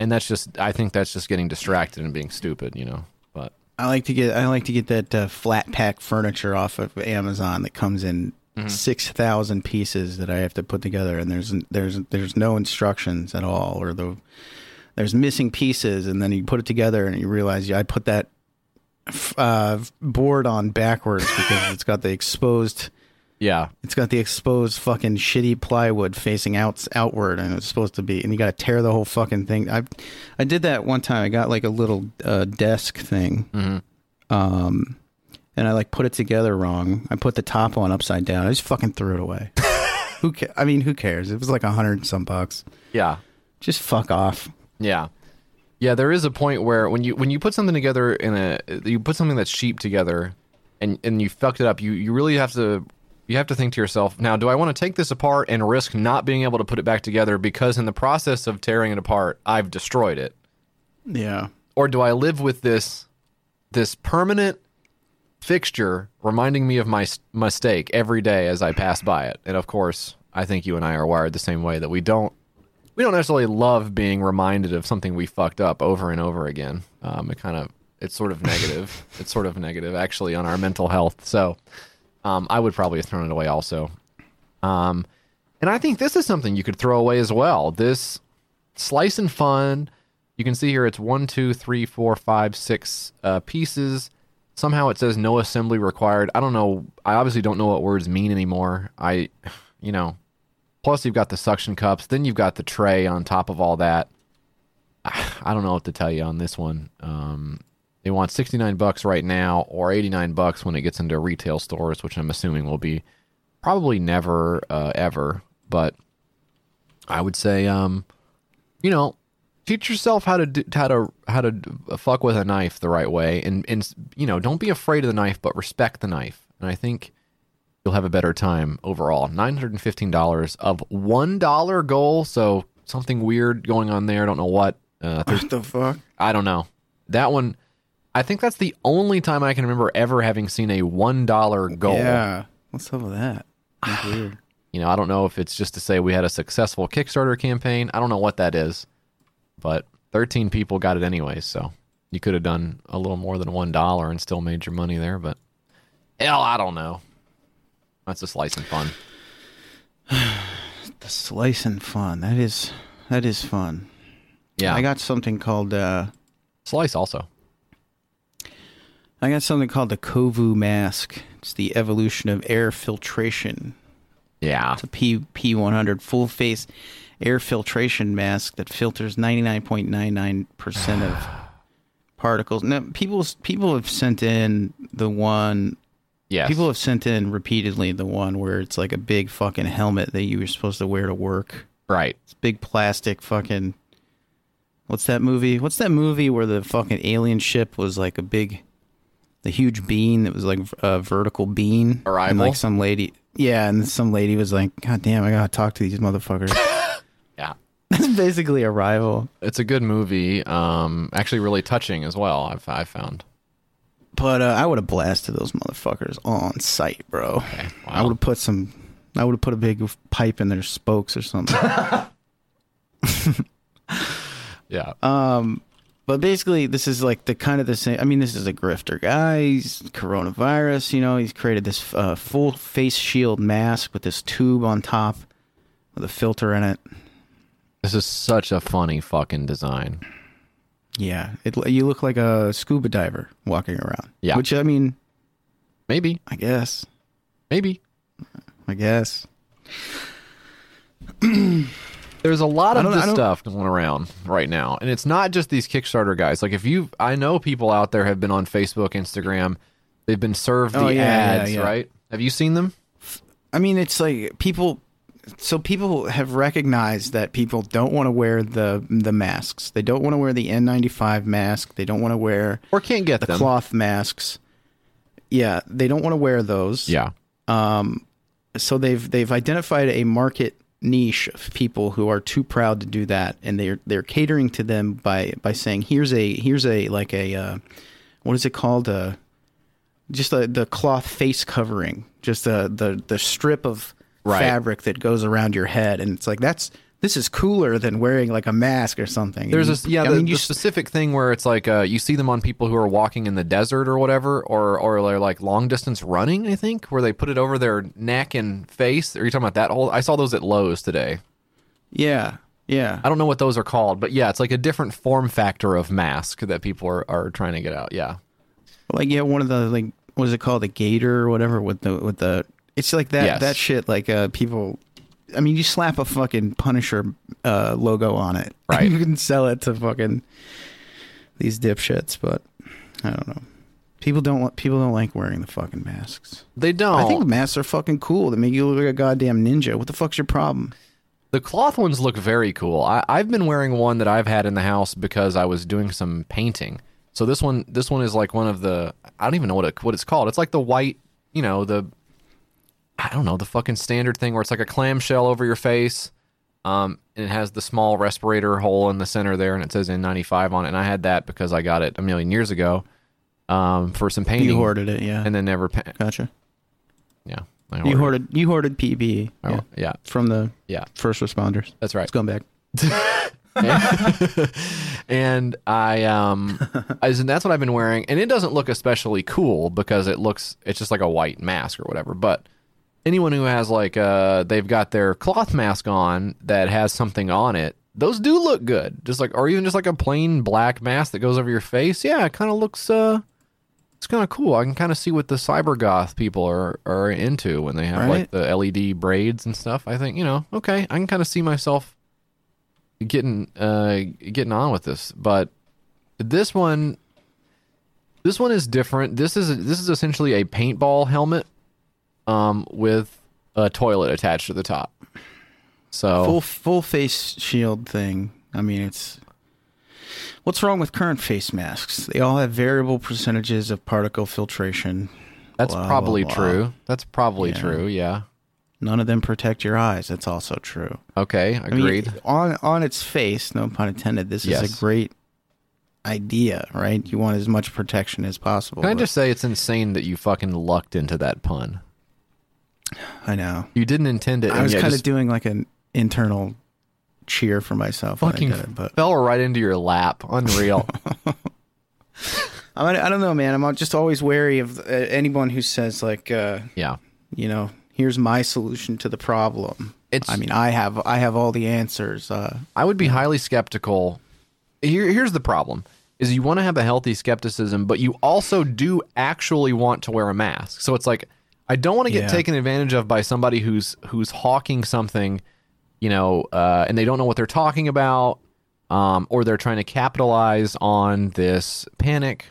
and that's just I think that's just getting distracted and being stupid, you know. But I like to get I like to get that uh, flat pack furniture off of Amazon that comes in Mm-hmm. six thousand pieces that I have to put together, and there's there's there's no instructions at all, or the there's missing pieces, and then you put it together and you realize yeah, I put that uh, board on backwards because it's got the exposed yeah, it's got the exposed fucking shitty plywood facing out outward, and it's supposed to be, and you got to tear the whole fucking thing. I, I did that one time. I got like a little uh, desk thing, um, and I like put it together wrong. I put the top on upside down. I just fucking threw it away. who ca- I mean, who cares? It was like a hundred and some bucks. yeah. Just fuck off. Yeah. Yeah, there is a point where when you when you put something together in a you put something that's cheap together and and you fucked it up, you you really have to you have to think to yourself, now do I want to take this apart and risk not being able to put it back together because in the process of tearing it apart, I've destroyed it? Yeah. Or do I live with this this permanent fixture reminding me of my mistake every day as I pass by it? And of course, I think you and I are wired the same way that we don't we don't necessarily love being reminded of something we fucked up over and over again. Um, it kind of it's sort of negative. it's sort of negative actually on our mental health. So um, I would probably have thrown it away also. Um, and I think this is something you could throw away as well. This slice and fun. You can see here it's one, two, three, four, five, six uh, pieces. Somehow it says no assembly required. I don't know. I obviously don't know what words mean anymore. I, you know, plus you've got the suction cups. Then you've got the tray on top of all that. I don't know what to tell you on this one. Um, they want 69 bucks right now or 89 bucks when it gets into retail stores, which I'm assuming will be probably never uh, ever. But I would say, um, you know, teach yourself how to do, how to how to fuck with a knife the right way, and and you know, don't be afraid of the knife, but respect the knife. And I think you'll have a better time overall. Nine hundred and fifteen dollars of one dollar goal, so something weird going on there. I don't know what. Uh, What the fuck? I don't know. That one, I think that's the only time I can remember ever having seen a one dollar goal. Yeah. What's up with that? That's weird. You know, I don't know if it's just to say we had a successful Kickstarter campaign. I don't know what that is, but 13 people got it anyways. So you could have done a little more than one dollar and still made your money there. But hell, I don't know. That's a slice and fun. The slice and fun. That is that is fun. Yeah, I got something called uh slice also. I got something called the Kovu mask. It's the evolution of air filtration. Yeah, It's a P P one hundred full face air filtration mask that filters ninety nine point nine nine percent of particles. Now people people have sent in the one yes. people have sent in repeatedly the one where it's like a big fucking helmet that you were supposed to wear to work. right. It's big plastic fucking. What's that movie? What's that movie where the fucking alien ship was like a big, the huge bean that was like a vertical bean? And like some lady, yeah, and some lady was like, "God damn, I gotta talk to these motherfuckers." Yeah, That's basically Arrival. it's a good movie. Um, actually, really touching as well. I've I found. But uh, I would have blasted those motherfuckers on sight, bro. I wow. would have put some. I would have put a big pipe in their spokes or something. Yeah, But basically, this is like the kind of the same. I mean, this is a grifter guy. He's coronavirus. You know, he's created this uh, full face shield mask with this tube on top with a filter in it. this is such a funny fucking design. Yeah, it, you look like a scuba diver walking around. Yeah. which I mean, Maybe, I guess, maybe. I guess. There's a lot of this stuff going around right now, and it's not just these Kickstarter guys. Like if you, I know people out there have been on Facebook, Instagram. They've been served the Oh, yeah, yeah, ads, yeah. right? Have you seen them? I mean, it's like people. So people have recognized that people don't want to wear the the masks. They don't want to wear the N95 mask. They don't want to wear Or can't get the them? cloth masks. Yeah, they don't want to wear those. Yeah, Um, so they've they've identified a market niche of people who are too proud to do that, and they're they're catering to them by by saying here's a here's a like a uh, what is it called uh, just the the cloth face covering, just the the the strip of Right. fabric that goes around your head, and it's like that's this is cooler than wearing like a mask or something. there's And you- yeah I the, mean the you specific thing where it's like uh, you see them on people who are walking in the desert or whatever, or or they're like long distance running. I think where they put it over their neck and face. Are you talking about that whole? I saw those at Lowe's today. yeah yeah I don't know what those are called, but yeah, it's like a different form factor of mask that people are, are trying to get out. Yeah. like yeah one of the like what is it called the gaiter or whatever with the with the it's like that Yes. that shit like uh people i mean you slap a fucking punisher uh logo on it Right. you can sell it to fucking these dipshits but i don't know people don't want people don't like wearing the fucking masks They don't. i think masks are fucking cool they make you look like a goddamn ninja what the fuck's your problem The cloth ones look very cool. I, I've been wearing one that I've had in the house because I was doing some painting. So this one, this one is like one of the. I don't even know what it, what it's called. It's like the white, you know, the. I don't know the fucking standard thing where it's like a clamshell over your face, um, and it has the small respirator hole in the center there, and it says N95 on it. And I had that because I got it a million years ago, um, for some painting. you hoarded it yeah and then never. Pa- gotcha yeah, I you hoarded it. you hoarded pb Oh, yeah. yeah, from the yeah. first responders That's right. scumbag and I um, in that's what I've been wearing, and it doesn't look especially cool because it looks it's just like a white mask or whatever. But anyone who has like uh, they've got their cloth mask on that has something on it, those do look good. Just like or even just like a plain black mask that goes over your face. Yeah, it kind of looks uh, it's kind of cool. I can kind of see what the cyber goth people are are into when they have like the LED braids and stuff. I think you know, okay, I can kind of see myself getting uh getting on with this but this one this one is different this is this is essentially a paintball helmet um with a toilet attached to the top so Full full face shield thing. I mean, it's what's wrong with current face masks? They all have variable percentages of particle filtration. that's blah, probably blah, blah. true that's probably Yeah. true yeah None of them protect your eyes. That's also true. okay I mean, agreed on on its face, no pun intended. This is a great idea, right? You want as much protection as possible. can i just say it's insane that you fucking lucked into that pun I know. you didn't intend it I was kind of doing like an internal cheer for myself. when I fucking did it, but fell right into your lap unreal I, don't know, man. I'm just always wary of uh, anyone who says like, uh, yeah you know, here's my solution to the problem. It's- I mean, I have I have all the answers. Uh, I would be highly skeptical. Here, here's the problem: is you want to have a healthy skepticism, but you also do actually want to wear a mask. So it's like I don't want to get Yeah. taken advantage of by somebody who's who's hawking something, you know, uh, and they don't know what they're talking about, um, or they're trying to capitalize on this panic.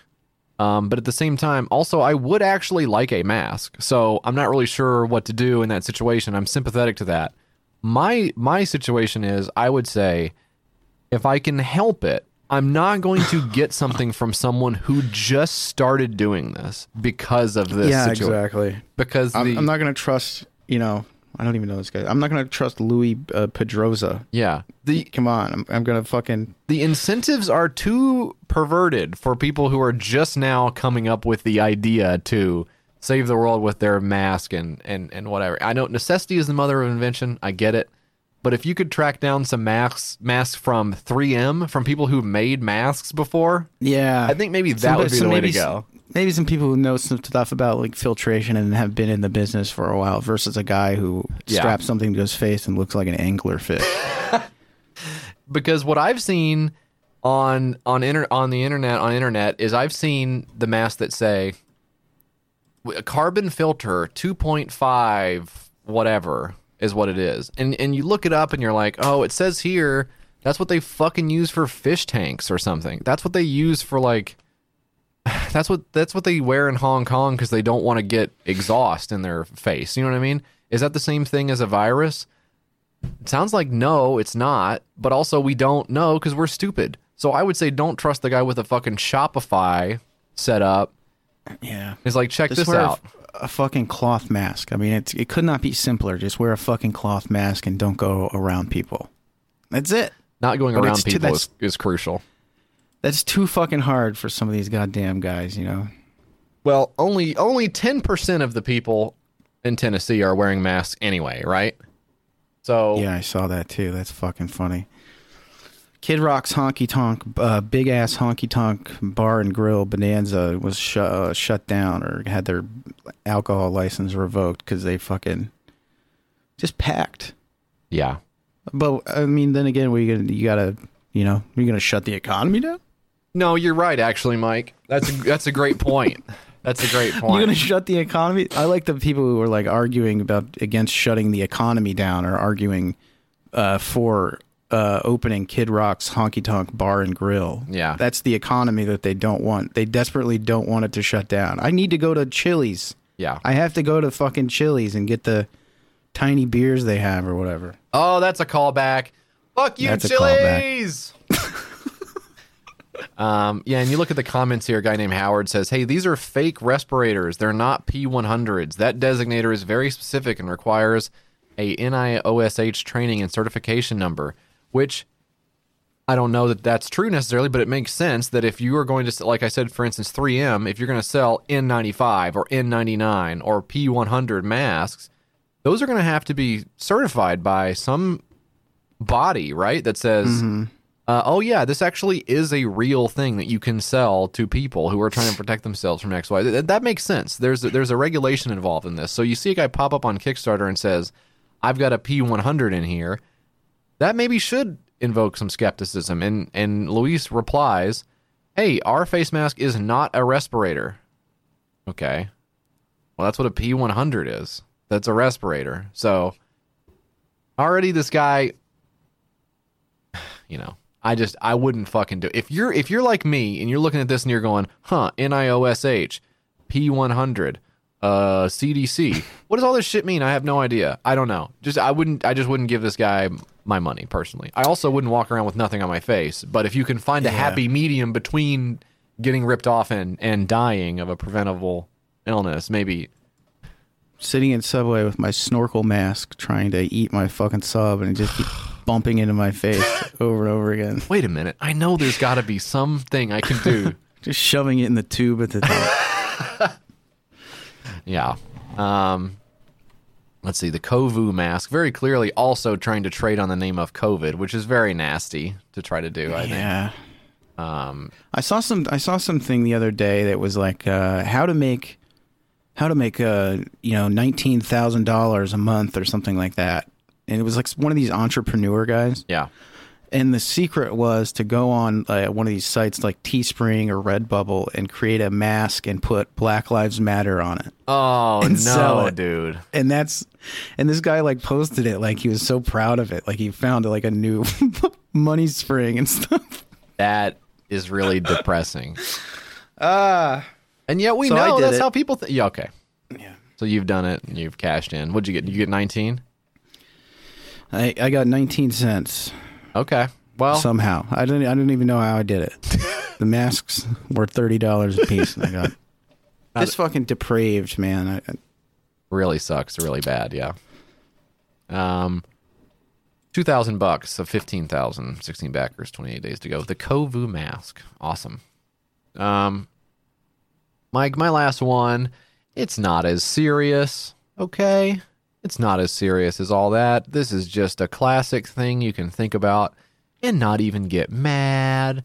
Um, but at the same time, also, I would actually like a mask. So I'm not really sure what to do in that situation. I'm sympathetic to that. My my situation is, I would say, if I can help it, I'm not going to get something from someone who just started doing this because of this. yeah, situation. exactly. Because I'm, the I'm not going to trust. You know, I don't even know this guy. I'm not going to trust Louis uh, Pedrosa. yeah the Come on, I'm, I'm going to fucking. the incentives are too perverted for people who are just now coming up with the idea to save the world with their mask and and and whatever. I know necessity is the mother of invention. I get it. But if you could track down some masks masks from 3M from people who made masks before, Yeah, I think maybe that Some- would be so the way to go. Maybe some people who know some stuff about like filtration and have been in the business for a while versus a guy who Yeah. straps something to his face and looks like an angler fish. because what I've seen on on inter, on the internet on internet is I've seen the masks that say carbon filter 2.5 whatever is what it is. And and you look it up and you're like, "Oh, it says here that's what they fucking use for fish tanks or something. That's what they use for like that's what that's what they wear in Hong Kong cuz they don't want to get exhaust in their face. You know what I mean? Is that the same thing as a virus? It sounds like no, it's not, but also we don't know because we're stupid. So I would say don't trust the guy with a fucking Shopify setup. yeah, He's like, check this a- out. A, fucking cloth mask. I mean, it's, it could not be simpler. Just wear a fucking cloth mask and don't go around people. That's it. Not going but around it's too- people is, is crucial. That's too fucking hard for some of these goddamn guys. You know. Well, only only ten percent of the people in Tennessee are wearing masks anyway, right? So Yeah, I saw that too. That's fucking funny. Kid Rock's honky tonk, uh, big ass honky tonk bar and grill Bonanza was sh- uh, shut down or had their alcohol license revoked because they fucking just packed. yeah, But I mean, then again, we gonna you gotta you know you're gonna shut the economy down. no, you're right. Actually, Mike, that's a, that's a great point. That's a great point. You're gonna shut the economy. I like the people who are like arguing about against shutting the economy down or arguing uh, for uh, opening Kid Rock's honky tonk bar and grill. Yeah. that's the economy that they don't want. They desperately don't want it to shut down. I need to go to Chili's. yeah. I have to go to fucking Chili's and get the tiny beers they have or whatever. Oh, that's a callback. Fuck you, That's. Chili's. um, yeah, and you look at the comments here. A guy named Howard says, "Hey, these are fake respirators. They're not P100s. That designator is very specific and requires a NIOSH training and certification number, which." I don't know that that's true necessarily, but it makes sense that if you are going to, like I said, for instance, 3M, if you're going to sell N95 or N99 or P100 masks, those are going to have to be certified by some body, right? That says, uh, "Oh yeah, this actually is a real thing that you can sell to people who are trying to protect themselves from XY. That, that makes sense. There's a, there's a regulation involved in this. So you see a guy pop up on Kickstarter and says, "I've got a P100 in here." That maybe should invoke some skepticism. And and Luis replies, "Hey, our face mask is not a respirator." Okay. Well, that's what a P100 is. That's a respirator. So already this guy you know, I just I wouldn't fucking do. It. If you're if you're like me and you're looking at this and you're going, "Huh, NIOSH, P100, uh CDC. What does all this shit mean? I have no idea. I don't know. Just I wouldn't I just wouldn't give this guy my money personally. I also wouldn't walk around with nothing on my face, but if you can find a Yeah. happy medium between getting ripped off and and dying of a preventable illness, maybe Sitting in Subway with my snorkel mask, trying to eat my fucking sub, and it just keep bumping into my face over and over again. wait a minute. I know there's got to be something I can do. Just shoving it in the tube at the top. Yeah. Um, let's see. The Kovu mask very clearly also trying to trade on the name of COVID, which is very nasty to try to do. I think. yeah. Um, I saw some. I saw something the other day that was like uh, how to make how to make uh, you know nineteen thousand dollars a month or something like that. And it was like one of these entrepreneur guys. yeah. And the secret was to go on uh, one of these sites like Teespring or Redbubble and create a mask and put Black Lives Matter on it. Oh And no, dude. And that's and this guy like posted it like he was so proud of it, like he found like a new money spring and stuff. That is really depressing. Ah, And yet we So know that's it. how people think. Yeah. Okay. yeah. So you've done it. and You've cashed in. What'd you get? You get 19. I I got 19 cents. Okay. Well, somehow. I didn't. I didn't even know how I did it. the masks were thirty dollars a piece, and I got this fucking depraved man. I, I- really sucks. Really bad. Yeah. Um, two thousand bucks of fifteen thousand, sixteen backers, twenty eight days to go. The Kovu mask, awesome. Um, Mike, my last one. It's not as serious. Okay, it's not as serious as all that. This is just a classic thing you can think about and not even get mad.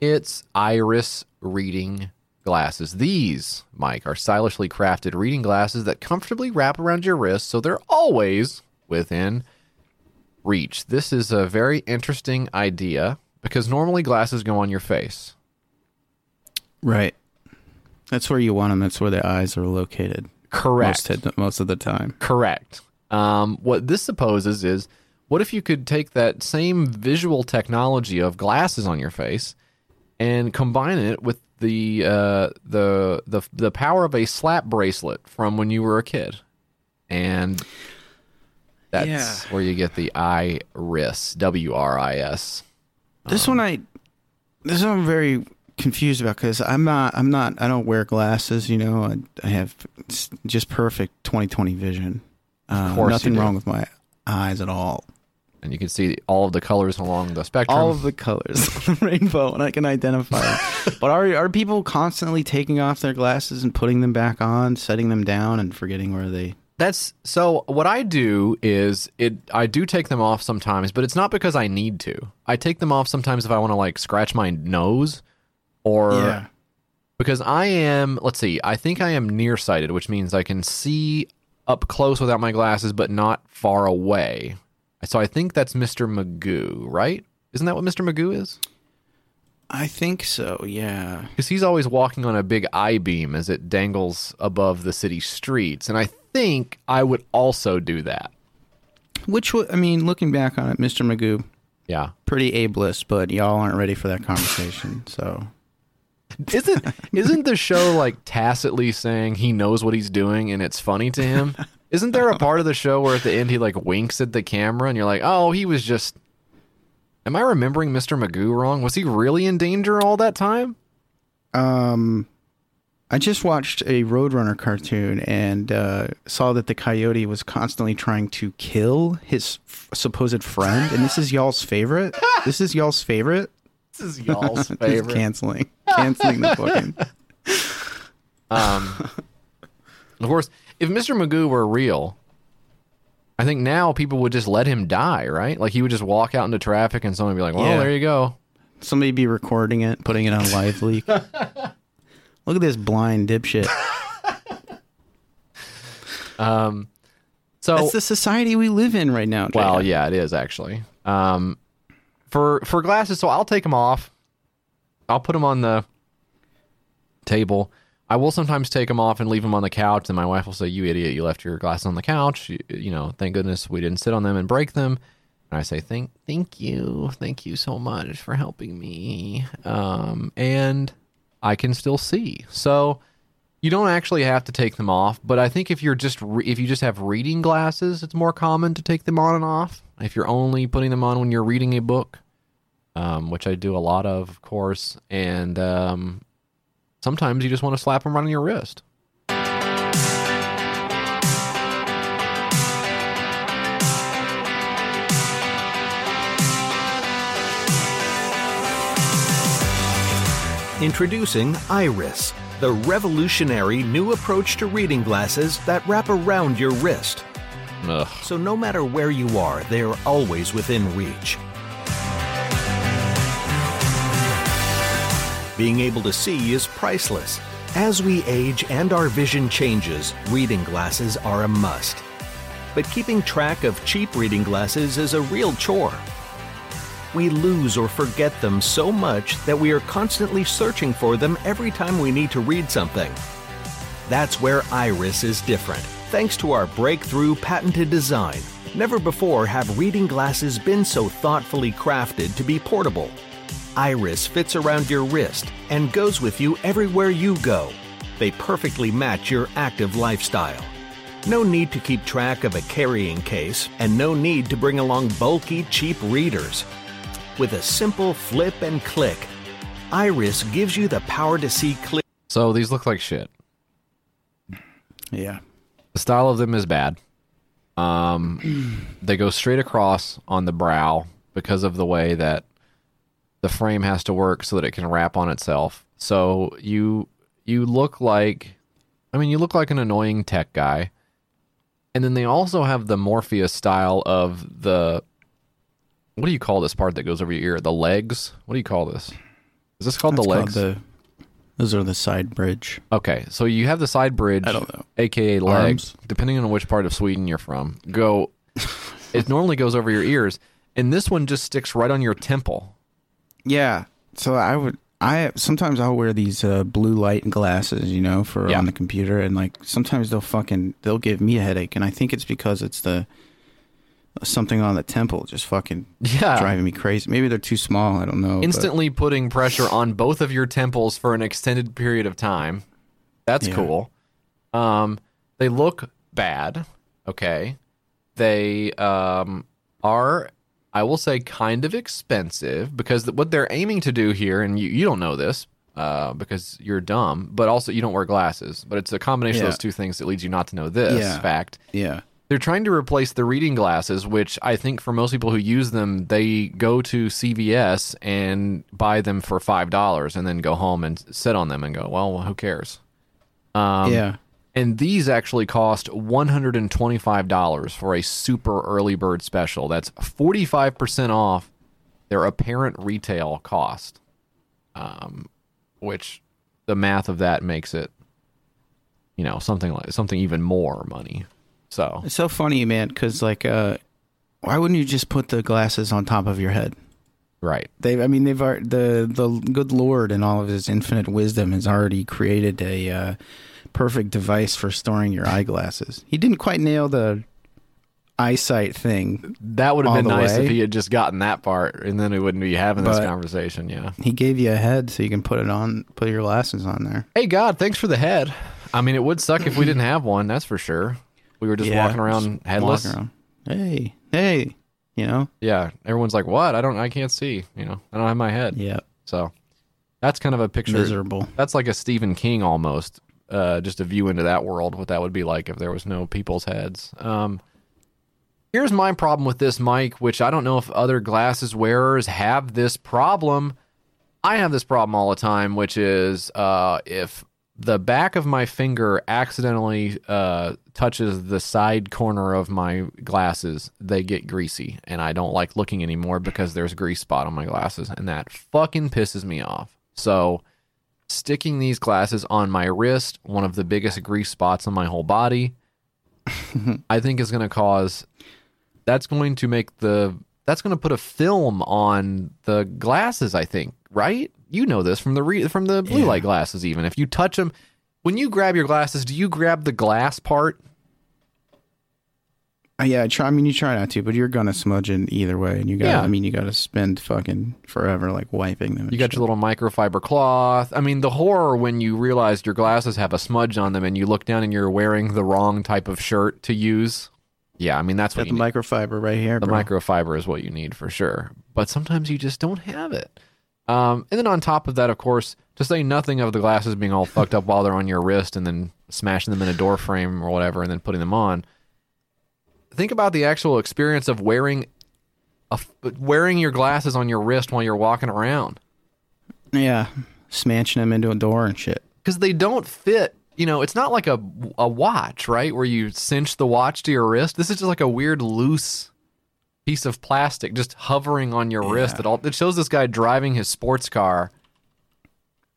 It's iris reading glasses. These, Mike, are stylishly crafted reading glasses that comfortably wrap around your wrist so they're always within reach. This is a very interesting idea because normally glasses go on your face. right. That's where you want them. That's where the eyes are located. Correct. Most, most of the time. Correct. Um, what this supposes is what if you could take that same visual technology of glasses on your face and combine it with the uh, the the the power of a slap bracelet from when you were a kid, and that's Yeah. where you get the iris, W R I S. This one I. This one I'm very confused about because I'm not. I'm not. I don't wear glasses. You know. I, I have just perfect 20/20 vision. Uh, nothing wrong with my eyes at all. And you can see all of the colors along the spectrum. all of the colors the rainbow and I can identify but are are people constantly taking off their glasses and putting them back on, setting them down and forgetting where they That's so what I do is it I do take them off sometimes, but it's not because I need to. I take them off sometimes if I want to like scratch my nose or because I am let's see, I think I am nearsighted, which means I can see up close without my glasses but not far away. So I think that's Mr. Magoo, right? Isn't that what Mr. Magoo is? I think so, yeah. Because he's always walking on a big I beam as it dangles above the city streets, and I think I would also do that. Which wa- I mean, looking back on it, Mr. Magoo, Yeah. pretty ableist, but y'all aren't ready for that conversation. So Isn't isn't the show like tacitly saying he knows what he's doing and it's funny to him? Isn't there a part of the show where at the end he like winks at the camera and you're like, "Oh, he was just Am I remembering Mr. Magoo wrong? Was he really in danger all that time? um I just watched a Roadrunner cartoon and uh, saw that the coyote was constantly trying to kill his f- supposed friend. And this is y'all's favorite. This is y'all's favorite. This is y'all's favorite. canceling, canceling the booking. Um, of course, if Mr. Magoo were real, I think now people would just let him die, right? Like he would just walk out into traffic and someone would be like, "Well, Yeah. there you go." Somebody be recording it, putting it on LiveLeak. Look at this blind dipshit. Um, so That's the society we live in right now. Well, yeah, it is actually. Um, for for glasses, so I'll take them off. I'll put them on the table. I will sometimes take them off and leave them on the couch, and my wife will say, "You idiot! You left your glasses on the couch. You, you know, thank goodness we didn't sit on them and break them." And I say, "Thank, thank you, thank you so much for helping me." Um, and I can still see. So you don't actually have to take them off, but I think if you're just re- if you just have reading glasses, it's more common to take them on and off. If you're only putting them on when you're reading a book, um, which I do a lot of, of course, and um, sometimes you just want to slap them right on your wrist. Introducing Iris, the revolutionary new approach to reading glasses that wrap around your wrist. Ugh. So no matter where you are, they're always within reach. Being able to see is priceless. As we age and our vision changes, reading glasses are a must. But keeping track of cheap reading glasses is a real chore. We lose or forget them so much that we are constantly searching for them every time we need to read something. That's where Iris is different. Thanks to our breakthrough patented design, never before have reading glasses been so thoughtfully crafted to be portable. Iris fits around your wrist and goes with you everywhere you go. They perfectly match your active lifestyle. No need to keep track of a carrying case, and no need to bring along bulky, cheap readers. With a simple flip and click, Iris gives you the power to see clear. So these look like shit. yeah. The style of them is bad. Um, they go straight across on the brow because of the way that the frame has to work so that it can wrap on itself. So you you look like, I mean, you look like an annoying tech guy. And then they also have the Morpheus style of the, what do you call this part that goes over your ear? The legs. What do you call this? Is this called That's the called legs? the- those are the side bridge. Okay, so you have the side bridge, I don't know. aka legs, Arms? depending on which part of Sweden you're from. Go, it normally goes over your ears, and this one just sticks right on your temple. Yeah. So I would. I sometimes I'll wear these uh, blue light glasses, you know, for Yeah. on the computer, and like sometimes they'll fucking they'll give me a headache, and I think it's because it's the something on the temple just fucking Yeah. driving me crazy. Maybe they're too small. I don't know. but- Instantly putting pressure on both of your temples for an extended period of time. That's Yeah. cool. Um, they look bad. Okay, they um are. I will say kind of expensive because what they're aiming to do here, and you, you don't know this uh, because you're dumb, but also you don't wear glasses. But it's a combination of those two things that leads you not to know this Yeah. fact. yeah. They're trying to replace the reading glasses, which I think for most people who use them, they go to CVS and buy them for five dollars, and then go home and sit on them and go, "Well, who cares?" Um, yeah. And these actually cost one hundred and twenty-five dollars for a super early bird special. That's forty-five percent off their apparent retail cost. Um, which the math of that makes it, you know, something like something even more money. So It's so funny, man, because like, uh, why wouldn't you just put the glasses on top of your head? right. They, I mean, they've the the good Lord and all of His infinite wisdom has already created a uh, perfect device for storing your eyeglasses. He didn't quite nail the eyesight thing. That would have been the nice way. if he had just gotten that part, and then we wouldn't be having this conversation. Yeah. He gave you a head so you can put it on, put your glasses on there. Hey God, thanks for the head. I mean, it would suck if we didn't have one. That's for sure. We were just Yeah, walking around just headless. walking around. Hey, hey, you know? Yeah. Everyone's like, "What? I don't. I can't see. You know, I don't have my head." Yeah, So that's kind of a picture. miserable. That's like a Stephen King almost. Uh, just a view into that world, what that would be like if there was no people's heads. Um, here's my problem with this Mike, which I don't know if other glasses wearers have this problem. I have this problem all the time, which is uh, if the back of my finger accidentally uh, touches the side corner of my glasses, they get greasy, and I don't like looking anymore because there's a grease spot on my glasses, and that fucking pisses me off. So, sticking these glasses on my wrist, one of the biggest grease spots on my whole body, I think is going to cause. That's going to make the. That's going to put a film on the glasses. I think, right? You know this from the re, from the blue Yeah. light glasses. Even if you touch them, when you grab your glasses, do you grab the glass part? Uh, yeah, I try. I mean, you try not to, but you're gonna smudge it either way, and you got. to Yeah. I mean, you got to spend fucking forever like wiping them. You got shit. your little microfiber cloth. I mean, the horror when you realize your glasses have a smudge on them and you look down and you're wearing the wrong type of shirt to use. Yeah, I mean that's what the need. microfiber right here. the bro. microfiber is what you need for sure. But sometimes you just don't have it. Um, and then on top of that, of course, to say nothing of the glasses being all fucked up while they're on your wrist and then smashing them in a door frame or whatever and then putting them on. Think about the actual experience of wearing a, wearing your glasses on your wrist while you're walking around. Yeah, smashing them into a door and shit. because they don't fit. You know, it's not like a a watch, right? Where you cinch the watch to your wrist. This is just like a weird loose piece of plastic just hovering on your wrist. It all it shows this guy driving his sports car,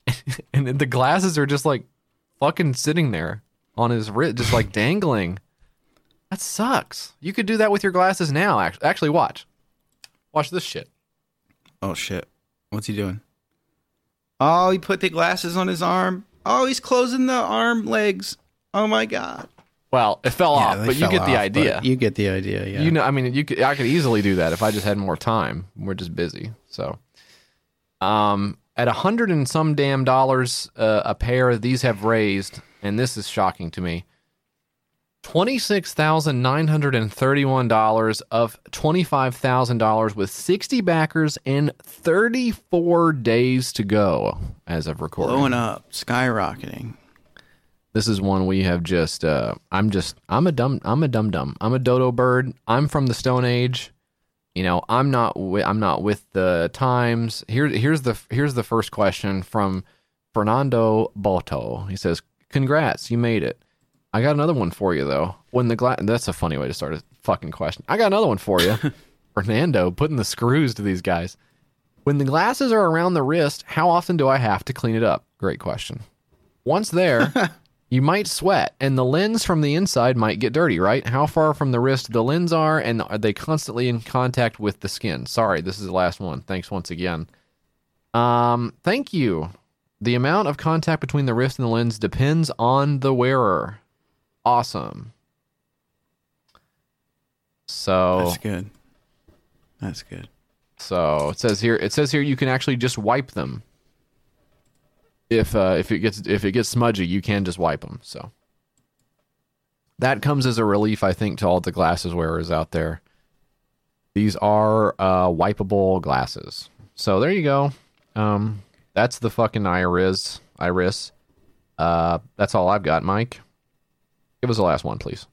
and the glasses are just like fucking sitting there on his wrist, just like dangling. That sucks. You could do that with your glasses now. Actually, watch, watch this shit. Oh shit! What's he doing? Oh, he put the glasses on his arm. Oh, he's closing the arm legs. Oh my god! Well, it fell Yeah, off, but you fell get the idea. You get the idea. Yeah. You know, I mean, you could, I could easily do that if I just had more time. We're just busy, so. Um, at a hundred and some damn dollars uh, a pair, these have raised, and this is shocking to me. $26,931 of $25,000 with 60 backers and 34 days to go as of recording. Blowing up, skyrocketing. This is one we have just uh, I'm just I'm a dumb I'm a dum dum. I'm a dodo bird. I'm from the stone age. You know, I'm not wi- I'm not with the times. Here here's the here's the first question from Fernando Boto. He says, "Congrats, you made it." I got another one for you though. When the glass. That's a funny way to start a fucking question. I got another one for you, Fernando. Putting the screws to these guys. When the glasses are around the wrist, how often do I have to clean it up? Great question. Once there, you might sweat, and the lens from the inside might get dirty, right? How far from the wrist the lens are, and are they constantly in contact with the skin? Sorry, this is the last one. Thanks once again. Um, thank you. The amount of contact between the wrist and the lens depends on the wearer. Awesome. So That's good. That's good. so it says here. It says here you can actually just wipe them. If uh, if it gets if it gets smudgy, you can just wipe them. So that comes as a relief, I think, to all the glasses wearers out there. These are uh, wipeable glasses. So there you go. Um, that's the fucking iris. Iris. Uh, that's all I've got, Mike. Give us the last one, please.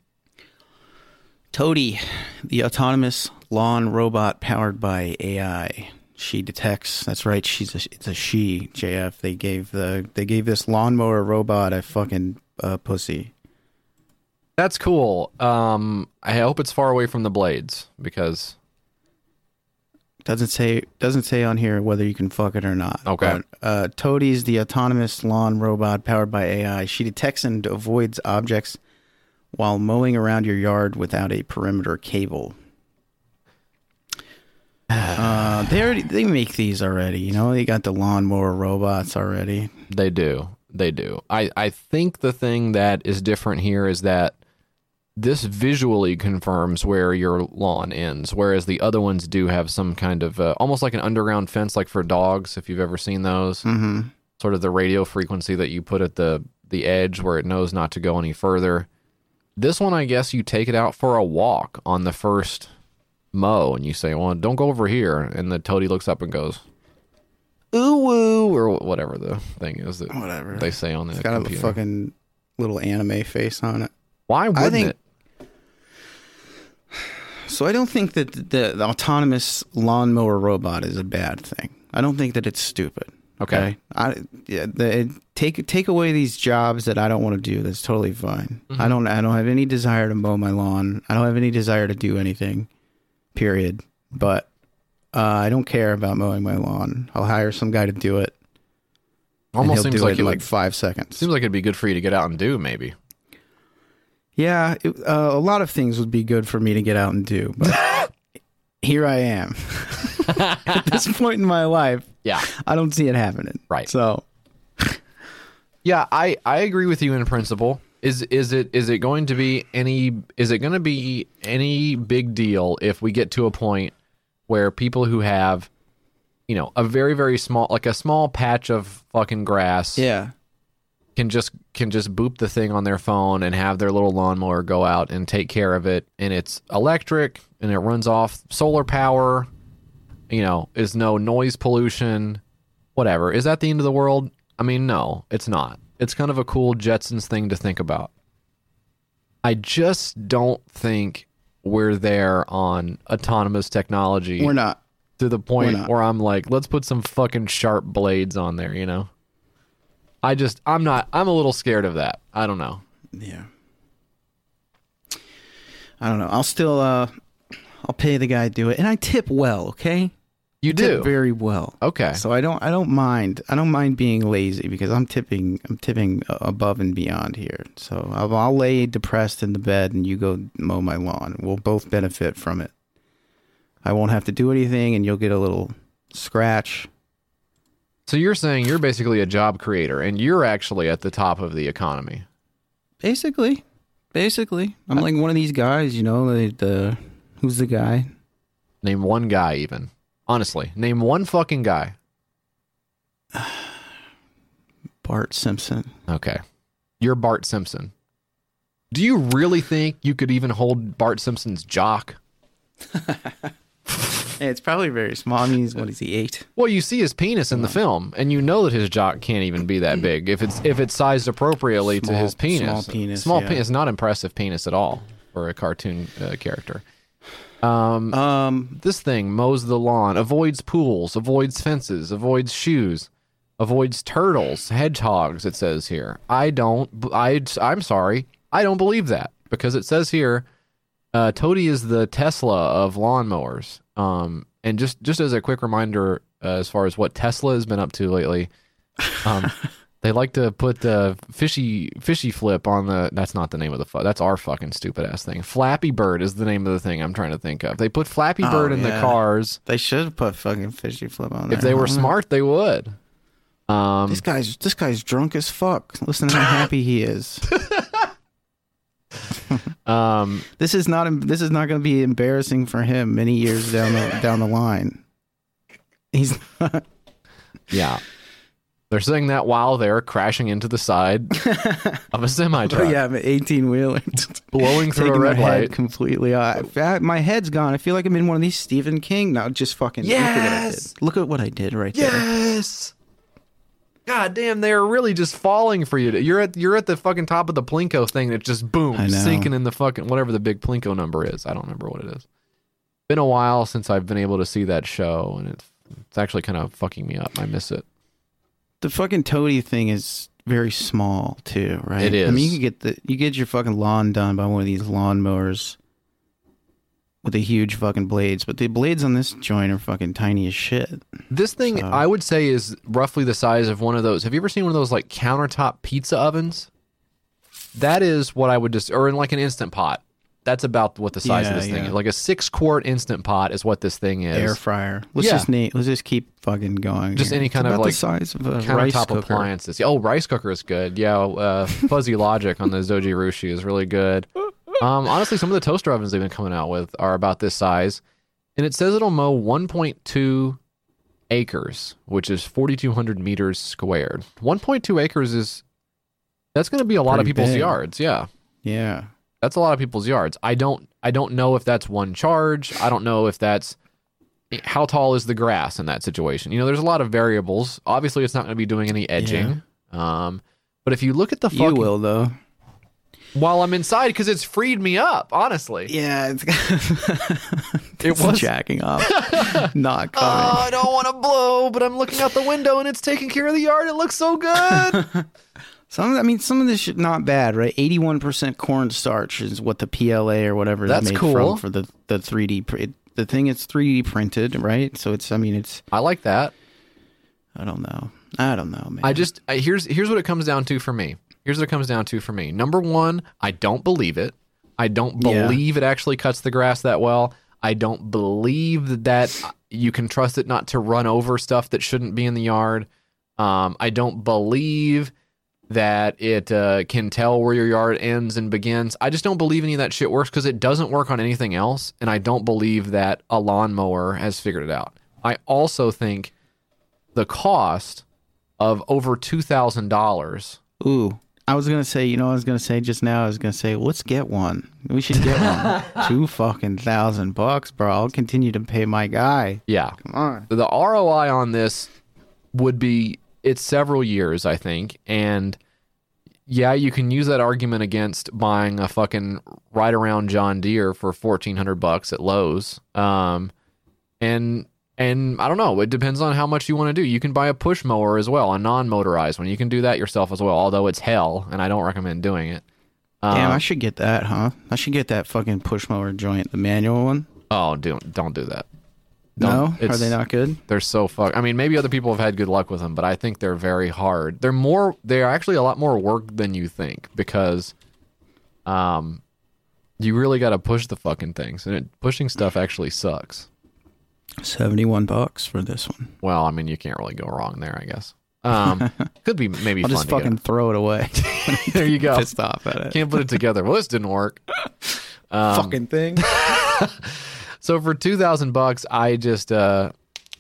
Toadi, the autonomous lawn robot powered by AI. She detects. That's right. She's a, it's a she. JF. They gave the they gave this lawnmower robot a fucking uh, pussy. That's cool. Um, I hope it's far away from the blades because Doesn't say doesn't say on here whether you can fuck it or not. Okay. But, uh, Toadi's the autonomous lawn robot powered by AI. She detects and avoids objects while mowing around your yard without a perimeter cable. Uh, they already they make these already. You know, they got the lawnmower robots already. They do. They do. I, I think the thing that is different here is that this visually confirms where your lawn ends, whereas the other ones do have some kind of uh, almost like an underground fence, like for dogs, if you've ever seen those. Mm-hmm. Sort of the radio frequency that you put at the the edge where it knows not to go any further. This one, I guess, you take it out for a walk on the first mow, and you say, "Well, don't go over here," and the Toadi looks up and goes, "Ooh woo," or whatever the thing is that Whatever. they say on the It's got a fucking little anime face on it. Why wouldn't think- it? So I don't think that the, the autonomous lawnmower robot is a bad thing. I don't think that it's stupid. Okay. I yeah, the, take take away these jobs that I don't want to do. That's totally fine. Mm-hmm. I don't I don't have any desire to mow my lawn. I don't have any desire to do anything. Period. But uh, I don't care about mowing my lawn. I'll hire some guy to do it. Almost seems like it in would- like five seconds. seems like it'd be good for you to get out and do. Maybe. Yeah, it, uh, a lot of things would be good for me to get out and do, but here I am. At this point in my life, Yeah. I don't see it happening. Right. So Yeah, I I agree with you in principle. Is is it is it going to be any is it going to be any big deal if we get to a point where people who have you know, a very very small like a small patch of fucking grass yeah, can just can just boop the thing on their phone and have their little lawnmower go out and take care of it and it's electric and it runs off solar power you know is no noise pollution whatever is that the end of the world i mean no it's not it's kind of a cool jetsons thing to think about i just don't think we're there on autonomous technology we're not. to the point where I'm like, let's put some fucking sharp blades on there, you know? I just, I'm not, I'm a little scared of that. I don't know. Yeah. I don't know. I'll still uh I'll pay the guy to do it. And I tip well, okay? You do? very well. Okay. So I don't I don't mind. I don't mind being lazy because I'm tipping I'm tipping above and beyond here. So I'll, I'll lay depressed in the bed and you go mow my lawn. We'll both benefit from it. I won't have to do anything and you'll get a little scratch. So you're saying you're basically a job creator and you're actually at the top of the economy. Basically. Basically. I'm like one of these guys, you know, the, the who's the guy? Name one guy, even. Honestly, name one fucking guy. Bart Simpson. Okay. You're Bart Simpson. Do you really think you could even hold Bart Simpson's jock? Hey, it's probably very small. I mean, he's what is he eight? Well, you see his penis in the film, and you know that his jock can't even be that big if it's if it's sized appropriately to his penis. small penis, Small yeah. penis, not impressive penis at all for a cartoon uh, character. Um, Um, this thing mows the lawn, avoids pools, avoids fences, avoids shoes, avoids turtles, hedgehogs. It says here. I don't. I I'm sorry. I don't believe that because it says here, uh, Toadi is the Tesla of lawnmowers. Um, and just just as a quick reminder, uh, as far as what Tesla has been up to lately, um, they like to put the fishy fishy flip on the. That's not the name of the. Fu- that's our fucking stupid ass thing. Flappy Bird is the name of the thing I'm trying to think of. They put Flappy Oh, Bird in the cars. they should have put fucking fishy flip on there. If they were smart, they would. Um, This guy's this guy's drunk as fuck. Listen to how happy he is. um, This is not this is not going to be embarrassing for him many years down the down the line. He's not, yeah. They're saying that while they're crashing into the side of a semi truck, oh yeah, I'm an 18 wheeler. blowing through a Taking red head light. completely off. I- My head's gone. I feel like I'm in one of these Stephen King now. Just fucking look at what I Yes! did. Look at what I did right there. Yes. God damn, they're really just falling for you. You're at you're at the fucking top of the plinko thing that's just boom sinking in the fucking whatever the big plinko number is. I don't remember what it is. Been a while since I've been able to see that show, and it's it's actually kind of fucking me up. I miss it. The fucking Toadi thing is very small too, right? It I mean, you can get the you get your fucking lawn done by one of these lawnmowers with the huge fucking blades, but the blades on this joint are fucking tiny as shit. This thing So- I would say is roughly the size of one of those. Have you ever seen one of those like countertop pizza ovens? That is what I would just, or in like an instant pot. That's about what the size of this thing yeah. is. Like a six quart instant pot is what this thing is. Air fryer. Let's Yeah. just name. Let's just keep fucking going. Just here. any It's kind of, about the like, size of a countertop appliances. Oh, rice cooker is good. Yeah, uh, Fuzzy Logic on the Zojirushi is really good. Um, honestly, some of the toaster ovens they've been coming out with are about this size, and it says it'll mow 1.2 acres, which is 4,200 meters squared. 1.2 acres is that's going to be a lot of people's big. yards. Yeah, Yeah. That's a lot of people's yards. I don't I don't know if that's one charge. I don't know if that's how tall is the grass in that situation. You know, there's a lot of variables. Obviously, it's not going to be doing any edging. Um, but if you look at the You will though. while I'm inside because it's freed me up. Honestly, Yeah, it's, it it's was. jacking off. Not Oh. I don't want to blow, but I'm looking out the window and it's taking care of the yard. It looks so good. Some, I mean, some of this shit not bad, right? Eighty-one percent cornstarch is what the PLA or whatever That's is made cool. from for the the three D. The thing it's three D printed, right? So it's, I mean, it's. I like that. I don't know. I don't know, man. I just I, here's here's what it comes down to for me. Here's what it comes down to for me. Number one, I don't believe it. I don't Yeah. believe it actually cuts the grass that well. I don't believe that you can trust it not to run over stuff that shouldn't be in the yard. Um, I don't believe that it uh, can tell where your yard ends and begins. I just don't believe any of that shit works because it doesn't work on anything else. And I don't believe that a lawnmower has figured it out. I also think the cost of over two thousand dollars. Ooh, I was gonna say. You know, what I was gonna say just now. I was gonna say, let's get one. We should get one. Two fucking thousand bucks, bro. I'll continue to pay my guy. Yeah, Come on. the ROI on this would be it's several years, I think, and yeah, you can use that argument against buying a fucking right around John Deere for fourteen hundred bucks at Lowe's. Um, and and I don't know. It depends on how much you want to do. You can buy a push mower as well, a non-motorized one. You can do that yourself as well. Although it's hell, and I don't recommend doing it. Damn, Um, I should get that, huh? I should get that fucking push mower joint, the manual one. Oh, don't don't do that. No, are they not good? They're so fuck. I mean, maybe other people have had good luck with them, but I think they're very hard. They're more. They're actually a lot more work than you think because, um, you really got to push the fucking things, and it, pushing stuff actually sucks. Seventy-one bucks for this one. Well, I mean, you can't really go wrong there, I guess. Um, could be maybe I'll just fucking throw it away. there you go. Pissed off at it. Can't put it together. Well, this didn't work. Um, fucking thing. So for two thousand bucks, I just uh,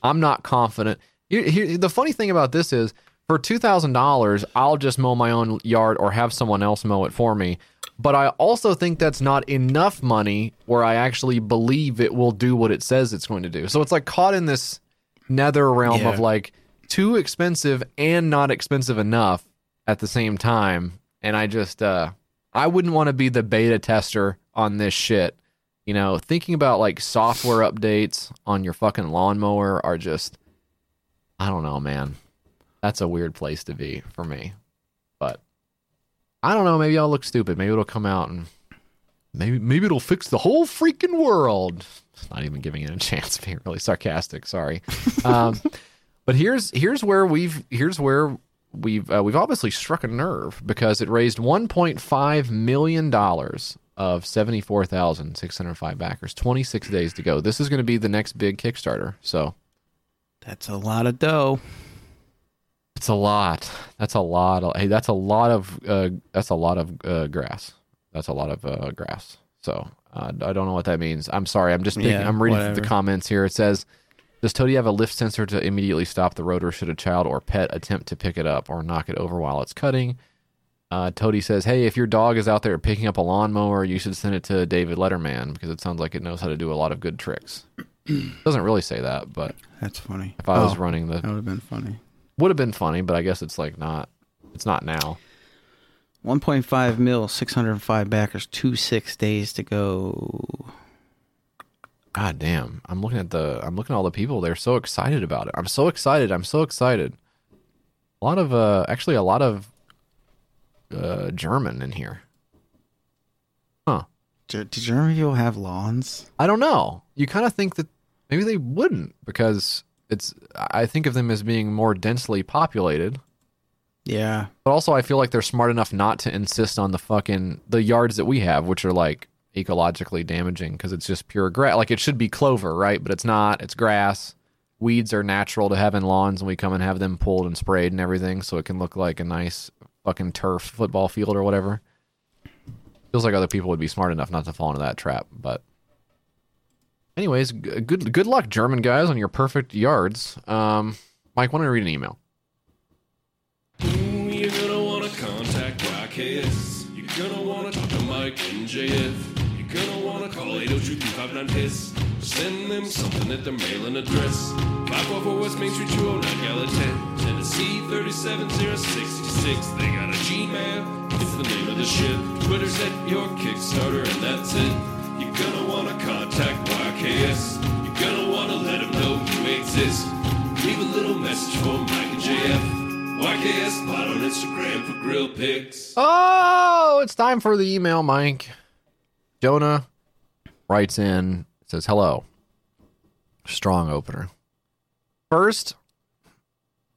I'm not confident. Here, here, the funny thing about this is, for two thousand dollars, I'll just mow my own yard or have someone else mow it for me. But I also think that's not enough money where I actually believe it will do what it says it's going to do. So it's like caught in this nether realm Yeah. of like too expensive and not expensive enough at the same time. And I just uh I wouldn't want to be the beta tester on this shit. You know, thinking about like software updates on your fucking lawnmower are just I don't know, man. That's a weird place to be for me. But I don't know, maybe I'll look stupid. Maybe it'll come out and maybe maybe it'll fix the whole freaking world. It's not even giving it a chance being really sarcastic, sorry. Um but here's here's where we've here's where we've uh, we've obviously struck a nerve because it raised 1.5 million dollars of 74,605 backers. 26 days to go. This is going to be the next big Kickstarter. So That's a lot of dough. it's a lot. That's a lot. Of, hey, that's a lot of uh, that's a lot of uh, grass. That's a lot of uh, grass. So uh, I don't know what that means. I'm sorry. I'm just Yeah, I'm reading through the comments here. It says, "Does Toadi have a lift sensor to immediately stop the rotor should a child or pet attempt to pick it up or knock it over while it's cutting?" Uh, Toadi says, "Hey, if your dog is out there picking up a lawnmower, you should send it to David Letterman because it sounds like it knows how to do a lot of good tricks." Doesn't really say that, but That's funny. if I was Oh, running the that would have been funny. would have been funny, but I guess it's like not. It's not now. 1.5 mil, 605 backers, two six days to go. God damn! I'm looking at the. I'm looking at all the people. They're so excited about it. I'm so excited. I'm so excited. A lot of, uh, actually, a lot of uh, German in here. Huh? Do, do German people have lawns? I don't know. You kind of think that maybe they wouldn't because it's. I think of them as being more densely populated. Yeah. But also, I feel like they're smart enough not to insist on the fucking the yards that we have, which are like ecologically damaging because it's just pure grass. Like it should be clover, right? But it's not. It's grass. Weeds are natural to have in lawns, and we come and have them pulled and sprayed and everything, so it can look like a nice fucking turf football field or whatever. Feels like other people would be smart enough not to fall into that trap, but. Anyways, g- good good luck, German guys, on your perfect yards. Um, Mike, why don't I read an email? You're gonna wanna contact YKS. You're gonna wanna talk to Mike and JF. You're gonna wanna call 802 piss Send them something at their mailing address. 544 West Main Street, 209 Gallatin, Tennessee 37066. They got a Gmail. it's the name of the ship. Twitter's at your Kickstarter, and that's it. You're gonna wanna contact YKS. You're gonna wanna let them know you exist. Leave a little message for Mike and JF. YKS Pod on Instagram for grill pics. Oh, it's time for the email, Mike. Jonah writes in, says, Hello. Strong opener. First,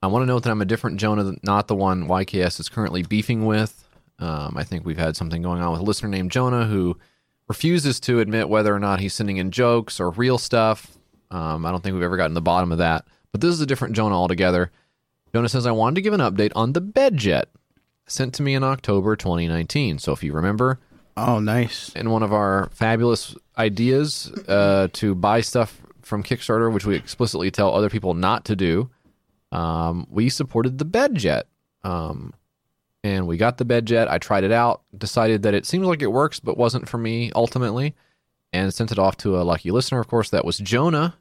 I want to note that I'm a different Jonah, not the one YKS is currently beefing with. Um, I think we've had something going on with a listener named Jonah who refuses to admit whether or not he's sending in jokes or real stuff. Um, I don't think we've ever gotten to the bottom of that. But this is a different Jonah altogether. Jonah says, I wanted to give an update on the BedJet sent to me in October 2019. So if you remember, Oh, nice. in one of our fabulous ideas uh, to buy stuff from Kickstarter, which we explicitly tell other people not to do, um, we supported the BedJet. Um, and we got the BedJet. I tried it out, decided that it seems like it works, but wasn't for me ultimately, and sent it off to a lucky listener. Of course, that was Jonah.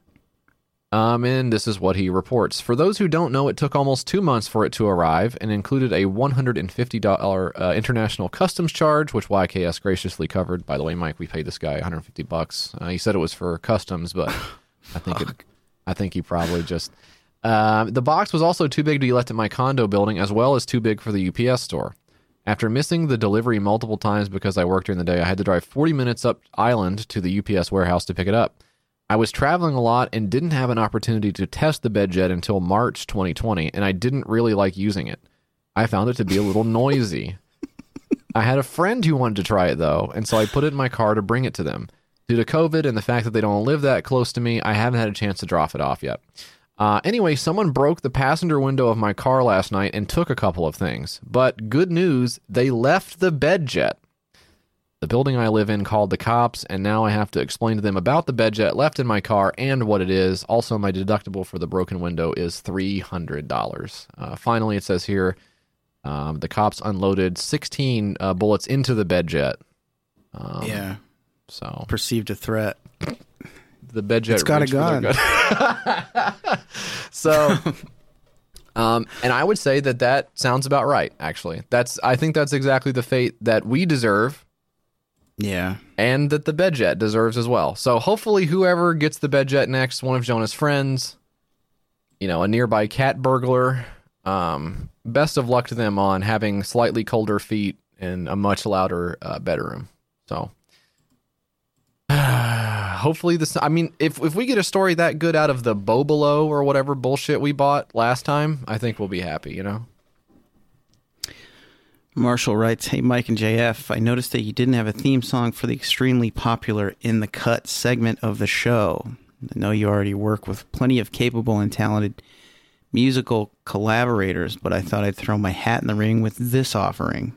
Um, and this is what he reports. For those who don't know, it took almost two months for it to arrive and included a $150 uh, international customs charge, which YKS graciously covered. By the way, Mike, we paid this guy 150 bucks. Uh, he said it was for customs, but I think it, I think he probably just. Um, the box was also too big to be left at my condo building, as well as too big for the UPS store. After missing the delivery multiple times because I worked during the day, I had to drive 40 minutes up island to the UPS warehouse to pick it up. I was traveling a lot and didn't have an opportunity to test the BedJet until March 2020, and I didn't really like using it. I found it to be a little noisy. I had a friend who wanted to try it though, and so I put it in my car to bring it to them. Due to COVID and the fact that they don't live that close to me, I haven't had a chance to drop it off yet. Uh, anyway, someone broke the passenger window of my car last night and took a couple of things. But good news, they left the BedJet. The building I live in called the cops, and now I have to explain to them about the BedJet left in my car and what it is. Also, my deductible for the broken window is $300. Uh, finally, it says here um, the cops unloaded 16 uh, bullets into the BedJet. Um, yeah. So Perceived a threat. the BedJet. It's got a their gun. so, um, and I would say that that sounds about right. Actually, that's I think that's exactly the fate that we deserve Yeah. and that the Bedjet deserves as well. So hopefully, whoever gets the Bedjet next, one of Jonah's friends, you know, a nearby cat burglar, um, best of luck to them on having slightly colder feet and a much louder uh, bedroom. So. Hopefully this. I mean, if if we get a story that good out of the Bobolo or whatever bullshit we bought last time, I think we'll be happy. You know. Marshall writes, Hey, Mike and JF, I noticed that you didn't have a theme song for the extremely popular In the Cut segment of the show. I know you already work with plenty of capable and talented musical collaborators, but I thought I'd throw my hat in the ring with this offering.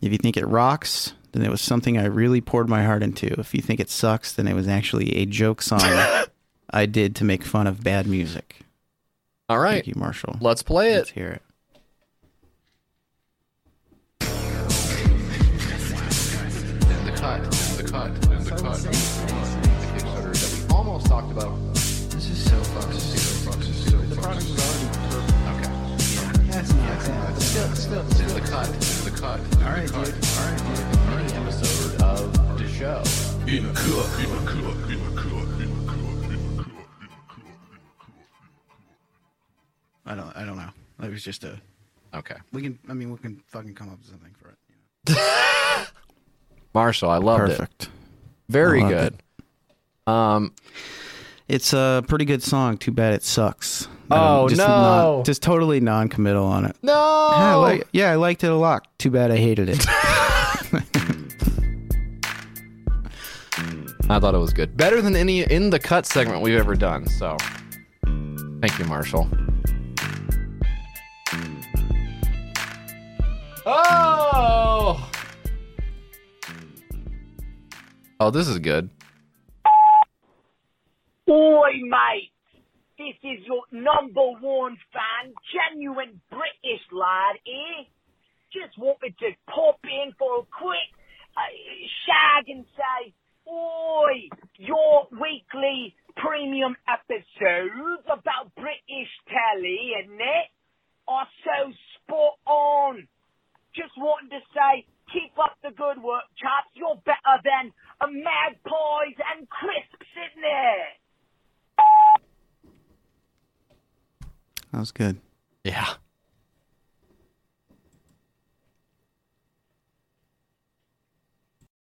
If you think it rocks, then it was something I really poured my heart into. If you think it sucks, then it was actually a joke song I did to make fun of bad music. All right, Thank you, Marshall. let's play it. Let's hear it. The cut, the cut. The Kickstarter that we almost talked about. This is so fun. This is so fun. This is so fun. The product is already perfect. Okay. That's not Still, still, still. The cut, the cut. All right, dude. All right, dude. Mini episode of the show. In a cup, in a cup, in a cup, in a cup, in a cup. I don't. I don't know. It was just a. Okay. We can. I mean, we can fucking come up with something for it. you Marshall, I loved it. Perfect. Very loved good. Um, It's a pretty good song. Too bad it sucks. Oh, just no. non- just totally non-committal on it. no. Yeah, I like, yeah, I liked it a lot. Too bad I hated it. I thought it was good. Better than any in the cut segment we've ever done. So, thank you, Marshall. Oh. Oh, this is good. Oi, mate. This is your number one fan, genuine British lad, eh? Just wanted to pop in for a quick uh, shag and say, Oi, your weekly premium episodes about British telly and it are so spot on. Just wanted to say good work, chaps. You're better than a magpies and crisps in there. That was good. Yeah.